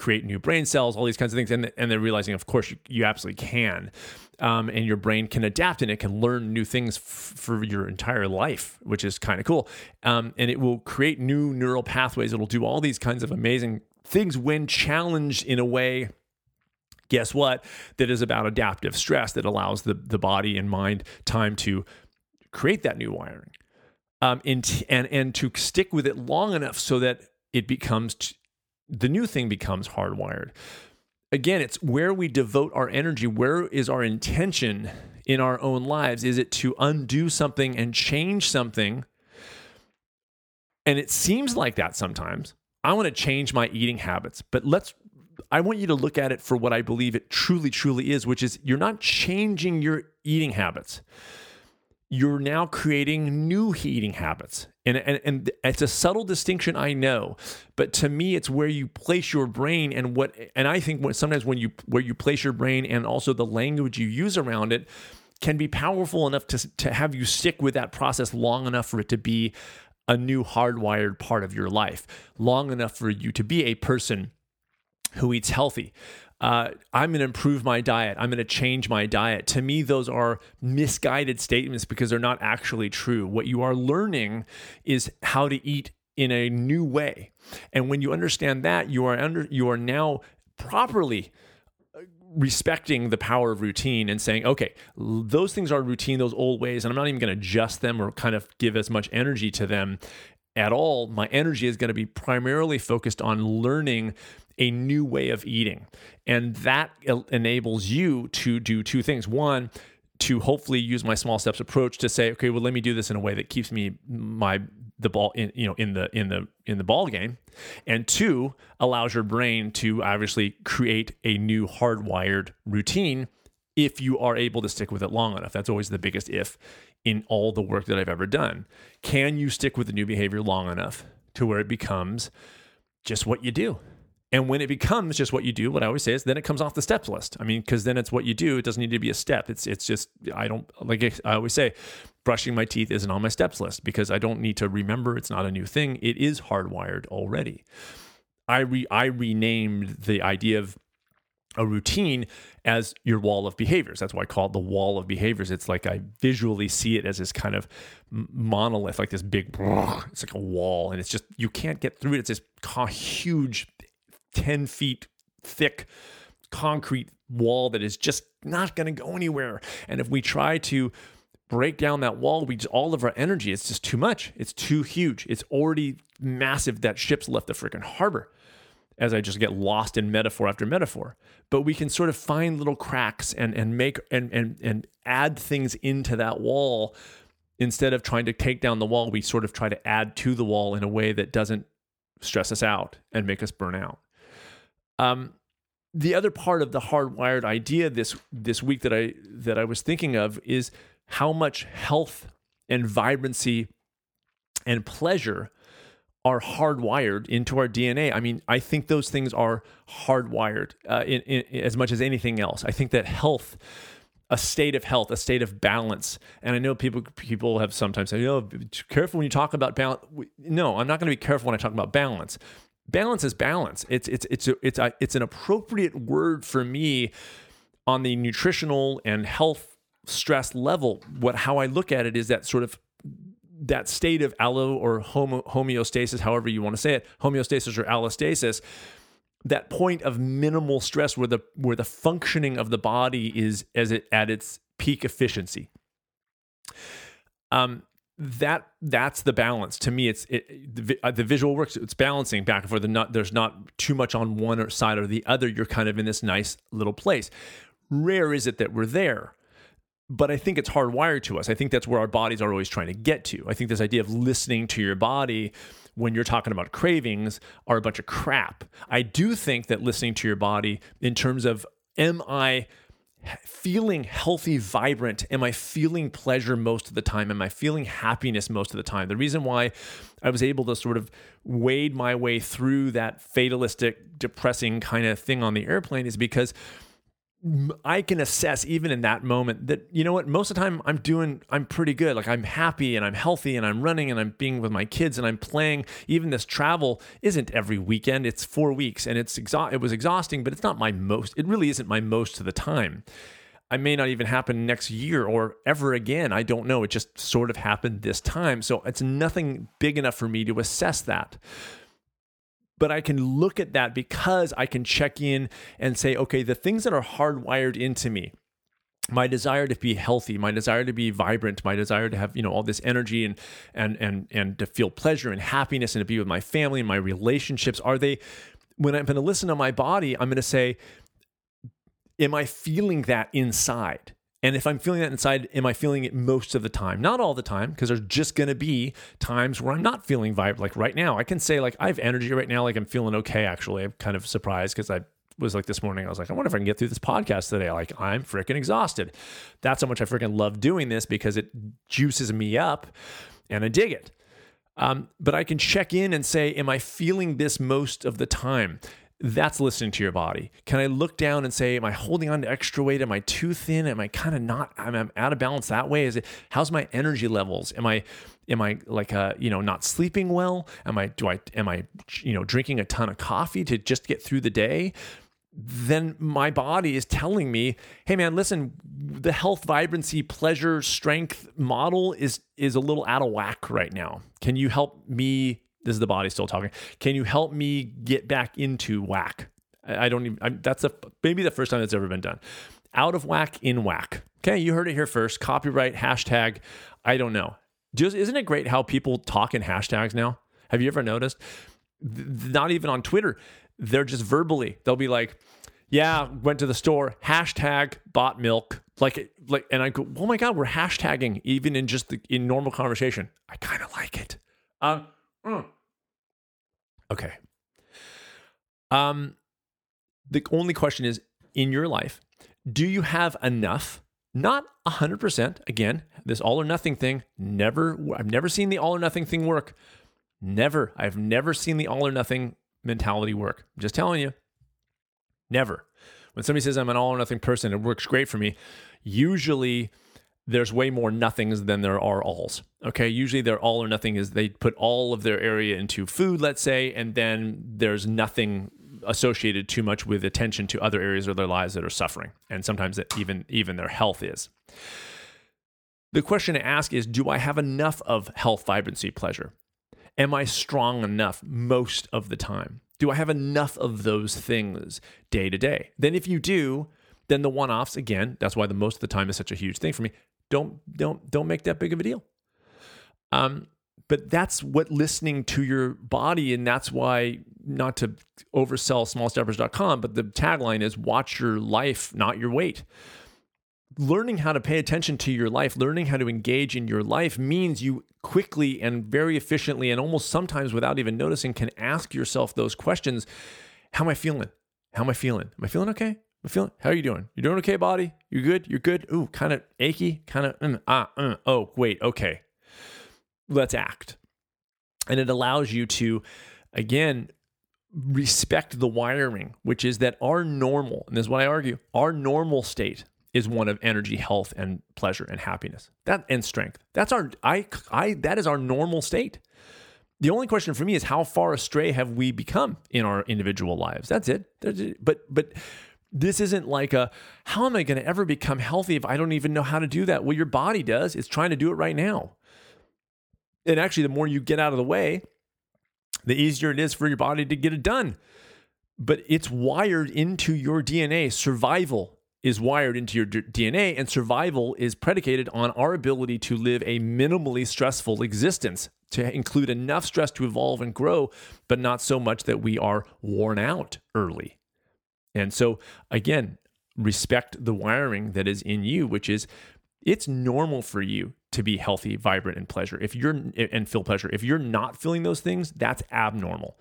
create new brain cells, all these kinds of things. And, and they're realizing, of course, you, you absolutely can. Um, and your brain can adapt and it can learn new things f- for your entire life, which is kind of cool. Um, and it will create new neural pathways. It'll do all these kinds of amazing things when challenged in a way guess what that is about adaptive stress that allows the, the body and mind time to create that new wiring um, and, and and to stick with it long enough so that it becomes t- the new thing becomes hardwired. Again, it's where we devote our energy. Where is our intention in our own lives? Is it to undo something and change something? And it seems like that sometimes. I want to change my eating habits, but let's I want you to look at it for what I believe it truly, truly is, which is you're not changing your eating habits you're now creating new eating habits. And, and, and it's a subtle distinction, I know, but to me, it's where you place your brain and what, and I think when, sometimes when you, where you place your brain and also the language you use around it can be powerful enough to, to have you stick with that process long enough for it to be a new hardwired part of your life, long enough for you to be a person who eats healthy, uh, I'm going to improve my diet. I'm going to change my diet. To me, those are misguided statements because they're not actually true. What you are learning is how to eat in a new way. And when you understand that, you are under you are now properly uh, respecting the power of routine and saying, okay, those things are routine, those old ways, and I'm not even going to adjust them or kind of give as much energy to them at all. My energy is going to be primarily focused on learning a new way of eating. And that enables you to do two things. One, to hopefully use my small steps approach to say, okay, well, let me do this in a way that keeps me my the ball in you know in the in the in the ball game, and two allows your brain to obviously create a new hardwired routine if you are able to stick with it long enough. That's always the biggest if in all the work that I've ever done. Can you stick with the new behavior long enough to where it becomes just what you do? And when it becomes just what you do, what I always say is then it comes off the steps list. I mean, because then it's what you do. It doesn't need to be a step. It's it's just I don't like I always say, brushing my teeth isn't on my steps list because I don't need to remember. It's not a new thing. It is hardwired already. I re I renamed the idea of a routine as your wall of behaviors. That's why I call it the wall of behaviors. It's like I visually see it as this kind of monolith, like this big, <laughs> it's like a wall, and it's just you can't get through it. It's this huge 10 feet thick concrete wall that is just not going to go anywhere. And if we try to break down that wall, we just, all of our energy, it's just too much. It's too huge. It's already massive that ships left the freaking harbor as I just get lost in metaphor after metaphor. But we can sort of find little cracks and and make and and and add things into that wall instead of trying to take down the wall. We sort of try to add to the wall in a way that doesn't stress us out and make us burn out. Um, the other part of the hardwired idea this this week that I that I was thinking of is how much health and vibrancy and pleasure are hardwired into our DNA. I mean, I think those things are hardwired uh, in, in, as much as anything else. I think that health, a state of health, a state of balance, and I know people people have sometimes said, "You "Oh, careful when you talk about balance." No, I'm not going to be careful when I talk about balance balance is balance. It's it's it's a, it's a, it's an appropriate word for me on the nutritional and health stress level. What how I look at it is that sort of that state of allo or homo, homeostasis, however you want to say it, homeostasis or allostasis, that point of minimal stress where the where the functioning of the body is as it at its peak efficiency. Um, that that's the balance to me. It's it, the, uh, the visual works. It's balancing back and forth. Not there's not too much on one side or the other. You're kind of in this nice little place. Rare is it that we're there but I think it's hardwired to us. I think that's where our bodies are always trying to get to. I think this idea of listening to your body when you're talking about cravings are a bunch of crap. I do think that listening to your body in terms of am I feeling healthy, vibrant? Am I feeling pleasure most of the time? Am I feeling happiness most of the time? The reason why I was able to sort of wade my way through that fatalistic, depressing kind of thing on the airplane is because I can assess even in that moment that you know what most of the time I'm doing I'm pretty good. Like I'm happy and I'm healthy and I'm running and I'm being with my kids and I'm playing. Even this travel isn't every weekend. It's 4 weeks and it's exa- it was exhausting but it's not my most it really isn't my most of the time. I may not even happen next year or ever again. I don't know. It just sort of happened this time. So it's nothing big enough for me to assess that but I can look at that because I can check in and say, okay, the things that are hardwired into me, my desire to be healthy, my desire to be vibrant, my desire to have, you know, all this energy and and and and to feel pleasure and happiness and to be with my family and my relationships, are they when I'm going to listen to my body, I'm going to say, am I feeling that inside? And if I'm feeling that inside, am I feeling it most of the time? Not all the time, because there's just going to be times where I'm not feeling vibe. Like right now, I can say like I have energy right now. Like I'm feeling okay. Actually, I'm kind of surprised because I was like this morning. I was like, I wonder if I can get through this podcast today. Like I'm freaking exhausted. That's how much I freaking love doing this because it juices me up, and I dig it. Um, but I can check in and say, Am I feeling this most of the time? That's listening to your body. Can I look down and say, am I holding on to extra weight? Am I too thin? Am I kind of not? I'm, I'm out of balance that way. Is it? How's my energy levels? Am I, am I like, uh, you know, not sleeping well? Am I, do I, am I, you know, drinking a ton of coffee to just get through the day? Then my body is telling me, hey man, listen, the health, vibrancy, pleasure, strength model is is a little out of whack right now. Can you help me this is the body still talking. Can you help me get back into whack? I don't even, I'm, that's a, maybe the first time that's ever been done. Out of whack, in whack. Okay, you heard it here first. Copyright, hashtag, I don't know. Just, isn't it great how people talk in hashtags now? Have you ever noticed? Not even on Twitter, they're just verbally. They'll be like, yeah, went to the store, hashtag bought milk. Like, like, and I go, oh my God, we're hashtagging even in just the, in normal conversation. I kind of like it. Uh, Mm. Okay. Um, the only question is in your life, do you have enough? Not 100%. Again, this all or nothing thing, never, I've never seen the all or nothing thing work. Never. I've never seen the all or nothing mentality work. I'm just telling you. Never. When somebody says I'm an all or nothing person, it works great for me. Usually, there's way more nothings than there are alls. Okay, usually their all or nothing is they put all of their area into food, let's say, and then there's nothing associated too much with attention to other areas of their lives that are suffering, and sometimes even even their health is. The question to ask is Do I have enough of health, vibrancy, pleasure? Am I strong enough most of the time? Do I have enough of those things day to day? Then, if you do, then the one offs, again, that's why the most of the time is such a huge thing for me don't don't don't make that big of a deal. Um, but that's what listening to your body, and that's why not to oversell smallsteppers.com, but the tagline is watch your life, not your weight. Learning how to pay attention to your life, learning how to engage in your life means you quickly and very efficiently, and almost sometimes without even noticing, can ask yourself those questions How am I feeling? How am I feeling? Am I feeling okay? I'm feeling. How are you doing? You doing okay, body? You're good? You're good. Ooh, kind of achy. Kind of. Mm, ah. Mm, oh, wait. Okay. Let's act. And it allows you to, again, respect the wiring, which is that our normal, and this is what I argue, our normal state is one of energy, health, and pleasure and happiness. That and strength. That's our I I that is our normal state. The only question for me is how far astray have we become in our individual lives? That's it. But but this isn't like a, how am I going to ever become healthy if I don't even know how to do that? Well, your body does. It's trying to do it right now. And actually, the more you get out of the way, the easier it is for your body to get it done. But it's wired into your DNA. Survival is wired into your DNA, and survival is predicated on our ability to live a minimally stressful existence, to include enough stress to evolve and grow, but not so much that we are worn out early. And so, again, respect the wiring that is in you, which is it's normal for you to be healthy, vibrant, and pleasure. If you're and feel pleasure. If you're not feeling those things, that's abnormal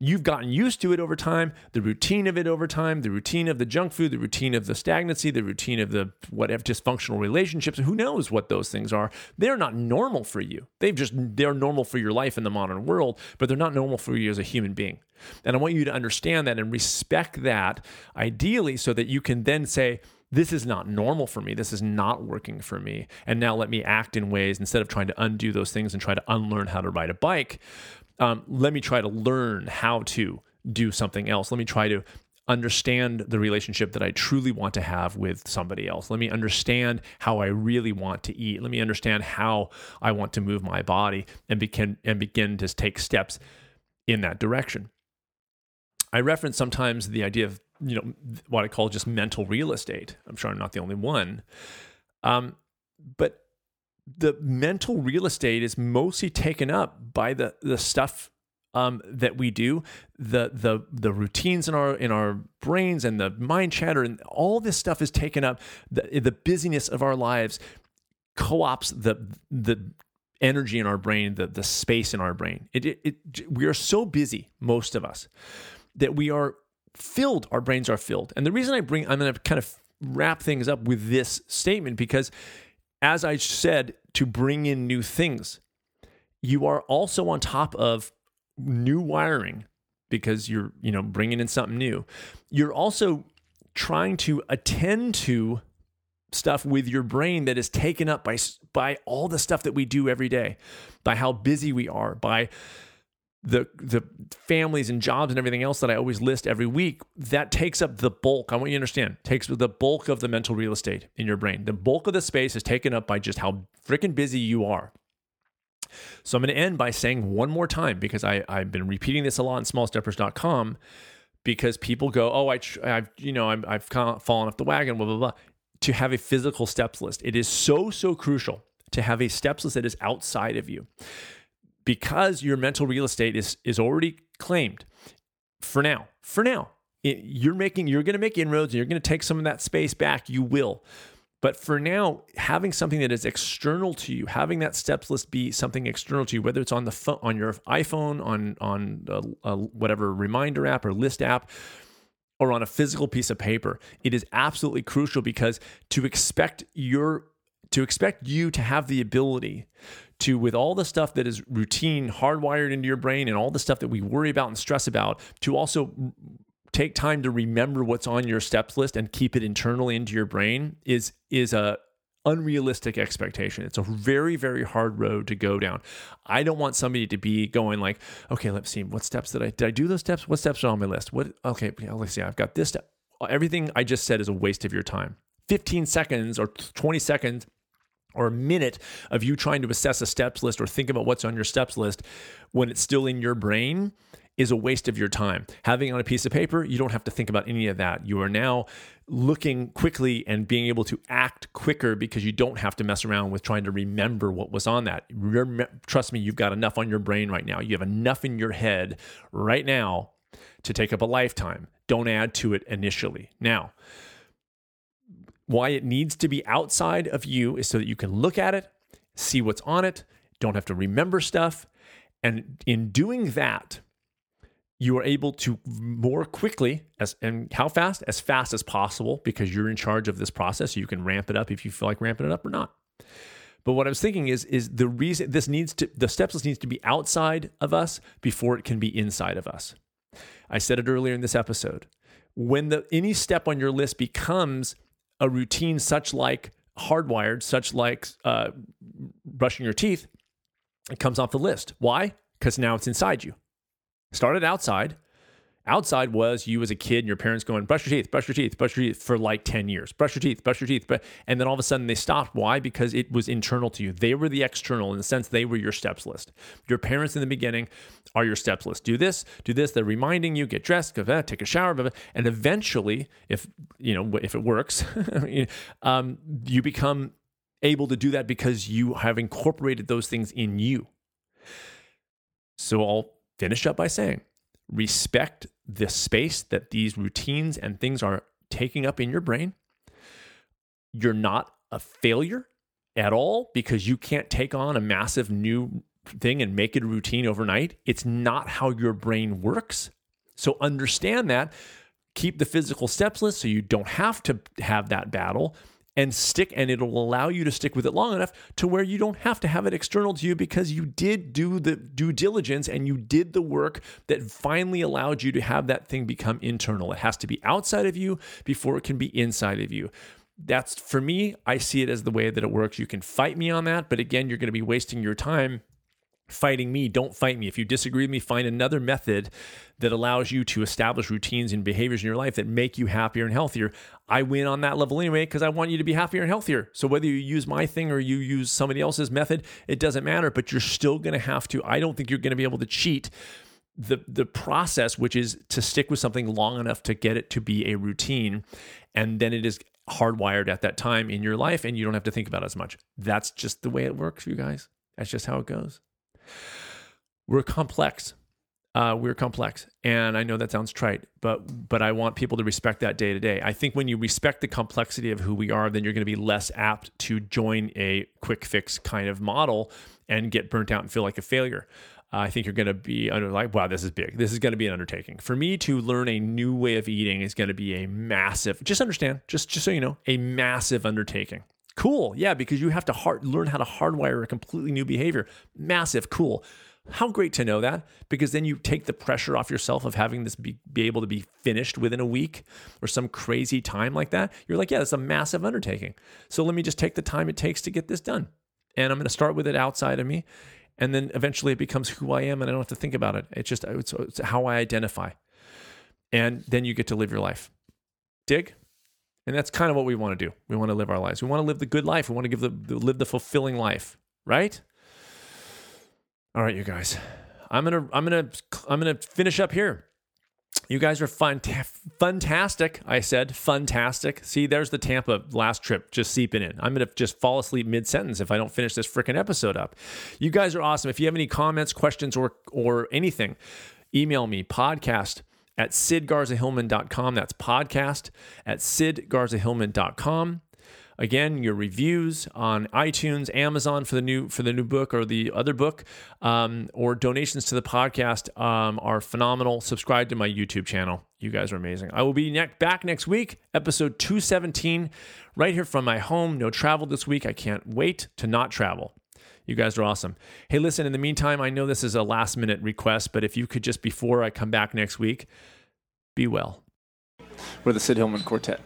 you've gotten used to it over time, the routine of it over time, the routine of the junk food, the routine of the stagnancy, the routine of the whatever dysfunctional relationships, who knows what those things are. They're not normal for you. They've just they're normal for your life in the modern world, but they're not normal for you as a human being. And I want you to understand that and respect that ideally so that you can then say, this is not normal for me. This is not working for me. And now let me act in ways instead of trying to undo those things and try to unlearn how to ride a bike um, let me try to learn how to do something else. Let me try to understand the relationship that I truly want to have with somebody else. Let me understand how I really want to eat. Let me understand how I want to move my body and begin and begin to take steps in that direction. I reference sometimes the idea of you know what I call just mental real estate. I'm sure I'm not the only one, um, but the mental real estate is mostly taken up by the the stuff um, that we do, the the the routines in our in our brains and the mind chatter and all this stuff is taken up. The, the busyness of our lives co-ops the the energy in our brain, the the space in our brain. It, it, it we are so busy, most of us, that we are filled. Our brains are filled. And the reason I bring I'm going to kind of wrap things up with this statement because as I said, to bring in new things. You are also on top of new wiring because you're, you know, bringing in something new. You're also trying to attend to stuff with your brain that is taken up by by all the stuff that we do every day, by how busy we are, by the the families and jobs and everything else that I always list every week, that takes up the bulk. I want you to understand, takes the bulk of the mental real estate in your brain. The bulk of the space is taken up by just how freaking busy you are. So I'm going to end by saying one more time because I, I've been repeating this a lot in smallsteppers.com because people go, oh, I, I've, you know, I've, I've fallen off the wagon, blah, blah, blah. To have a physical steps list. It is so, so crucial to have a steps list that is outside of you because your mental real estate is is already claimed for now. For now, it, you're making you're going to make inroads and you're going to take some of that space back. You will. But for now, having something that is external to you, having that steps list be something external to you, whether it's on the phone, on your iPhone, on on a, a whatever reminder app or list app, or on a physical piece of paper, it is absolutely crucial because to expect your to expect you to have the ability to with all the stuff that is routine hardwired into your brain and all the stuff that we worry about and stress about to also take time to remember what's on your steps list and keep it internally into your brain is is a unrealistic expectation. It's a very, very hard road to go down. I don't want somebody to be going like, okay, let's see, what steps did I did I do those steps? What steps are on my list? What okay, let's see, I've got this step. Everything I just said is a waste of your time. 15 seconds or 20 seconds or a minute of you trying to assess a steps list or think about what's on your steps list when it's still in your brain is a waste of your time. Having on a piece of paper, you don't have to think about any of that. You are now looking quickly and being able to act quicker because you don't have to mess around with trying to remember what was on that. Trust me, you've got enough on your brain right now. You have enough in your head right now to take up a lifetime. Don't add to it initially. Now, why it needs to be outside of you is so that you can look at it, see what's on it, don't have to remember stuff. And in doing that, you are able to more quickly as and how fast? As fast as possible because you're in charge of this process. You can ramp it up if you feel like ramping it up or not. But what i was thinking is is the reason this needs to the steps list needs to be outside of us before it can be inside of us. I said it earlier in this episode. When the any step on your list becomes a routine such like hardwired, such like uh, brushing your teeth, it comes off the list. Why? Because now it's inside you. Started outside. Outside was you as a kid and your parents going, brush your teeth, brush your teeth, brush your teeth for like 10 years. Brush your teeth, brush your teeth. And then all of a sudden they stopped. Why? Because it was internal to you. They were the external in the sense they were your steps list. Your parents in the beginning are your steps list. Do this, do this. They're reminding you, get dressed, that, take a shower, and eventually, if you know, if it works, <laughs> um, you become able to do that because you have incorporated those things in you. So I'll finish up by saying respect the space that these routines and things are taking up in your brain. You're not a failure at all because you can't take on a massive new thing and make it a routine overnight. It's not how your brain works. So understand that. Keep the physical steps list so you don't have to have that battle and stick and it'll allow you to stick with it long enough to where you don't have to have it external to you because you did do the due diligence and you did the work that finally allowed you to have that thing become internal. It has to be outside of you before it can be inside of you. That's for me i see it as the way that it works. You can fight me on that but again you're going to be wasting your time fighting me, don't fight me. If you disagree with me, find another method that allows you to establish routines and behaviors in your life that make you happier and healthier. I win on that level anyway because I want you to be happier and healthier. So whether you use my thing or you use somebody else's method, it doesn't matter, but you're still going to have to I don't think you're going to be able to cheat the the process which is to stick with something long enough to get it to be a routine and then it is hardwired at that time in your life and you don't have to think about it as much. That's just the way it works, you guys. That's just how it goes. We're complex. Uh, we're complex, and I know that sounds trite, but but I want people to respect that day to day. I think when you respect the complexity of who we are, then you're going to be less apt to join a quick fix kind of model and get burnt out and feel like a failure. Uh, I think you're going to be under like, wow, this is big. This is going to be an undertaking. For me to learn a new way of eating is going to be a massive. Just understand, just just so you know, a massive undertaking. Cool. Yeah, because you have to hard, learn how to hardwire a completely new behavior. Massive. Cool. How great to know that because then you take the pressure off yourself of having this be, be able to be finished within a week or some crazy time like that. You're like, yeah, it's a massive undertaking. So let me just take the time it takes to get this done. And I'm going to start with it outside of me. And then eventually it becomes who I am and I don't have to think about it. It's just it's, it's how I identify. And then you get to live your life. Dig? And that's kind of what we want to do. We want to live our lives. We want to live the good life. We want to give the live the fulfilling life, right? All right, you guys. I'm going to I'm going to I'm going to finish up here. You guys are fun, fantastic. I said fantastic. See, there's the Tampa last trip just seeping in. I'm to just fall asleep mid sentence if I don't finish this freaking episode up. You guys are awesome. If you have any comments, questions, or or anything, email me podcast at sidgarzahillman.com. That's podcast at sidgarzahillman.com. Again, your reviews on iTunes, Amazon for the new for the new book or the other book, um, or donations to the podcast um, are phenomenal. Subscribe to my YouTube channel. You guys are amazing. I will be ne- back next week, episode 217, right here from my home. No travel this week. I can't wait to not travel. You guys are awesome. Hey, listen, in the meantime, I know this is a last minute request, but if you could just before I come back next week, be well. We're the Sid Hillman Quartet.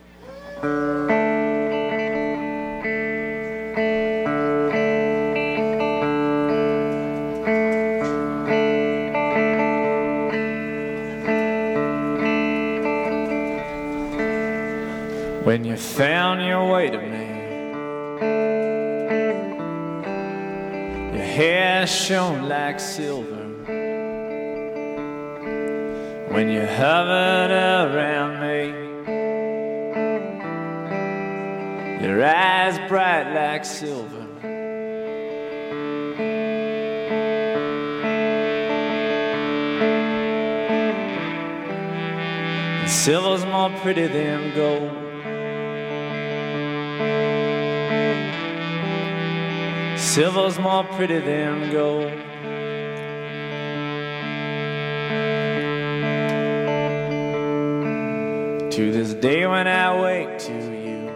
When you found your way to me hair shone like silver when you hovered around me. Your eyes bright like silver. And silver's more pretty than gold. Silver's more pretty than gold. To this day when I wake to you,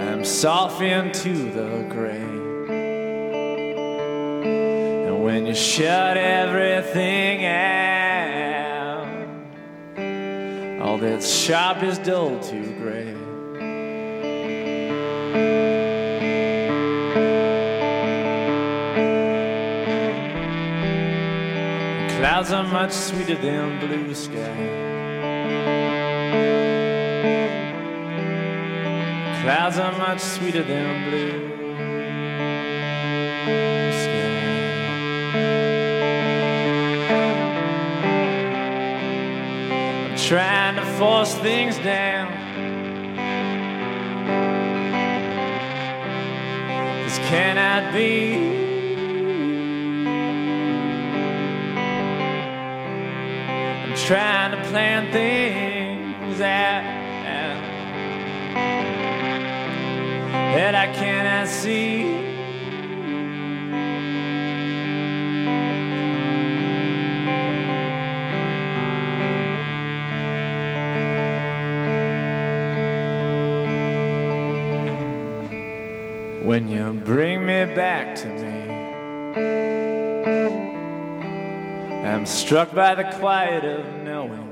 I'm soft into the gray. And when you shut everything out, all that's sharp is dull to gray. Clouds are much sweeter than blue sky. Clouds are much sweeter than blue sky. I'm trying to force things down. This cannot be. Trying to plan things out that I cannot see. When you bring me back to me, I'm struck by the quiet of knowing.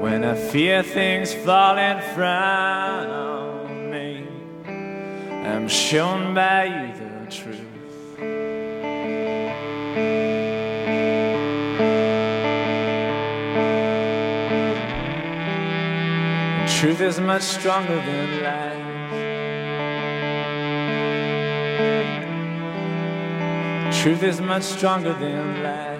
When I fear things falling from me, I'm shown by you the truth. Truth is much stronger than lies. Truth is much stronger than lies.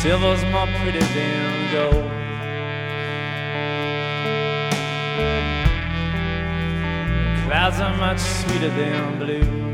Silver's more pretty than gold. Clouds are much sweeter than blue.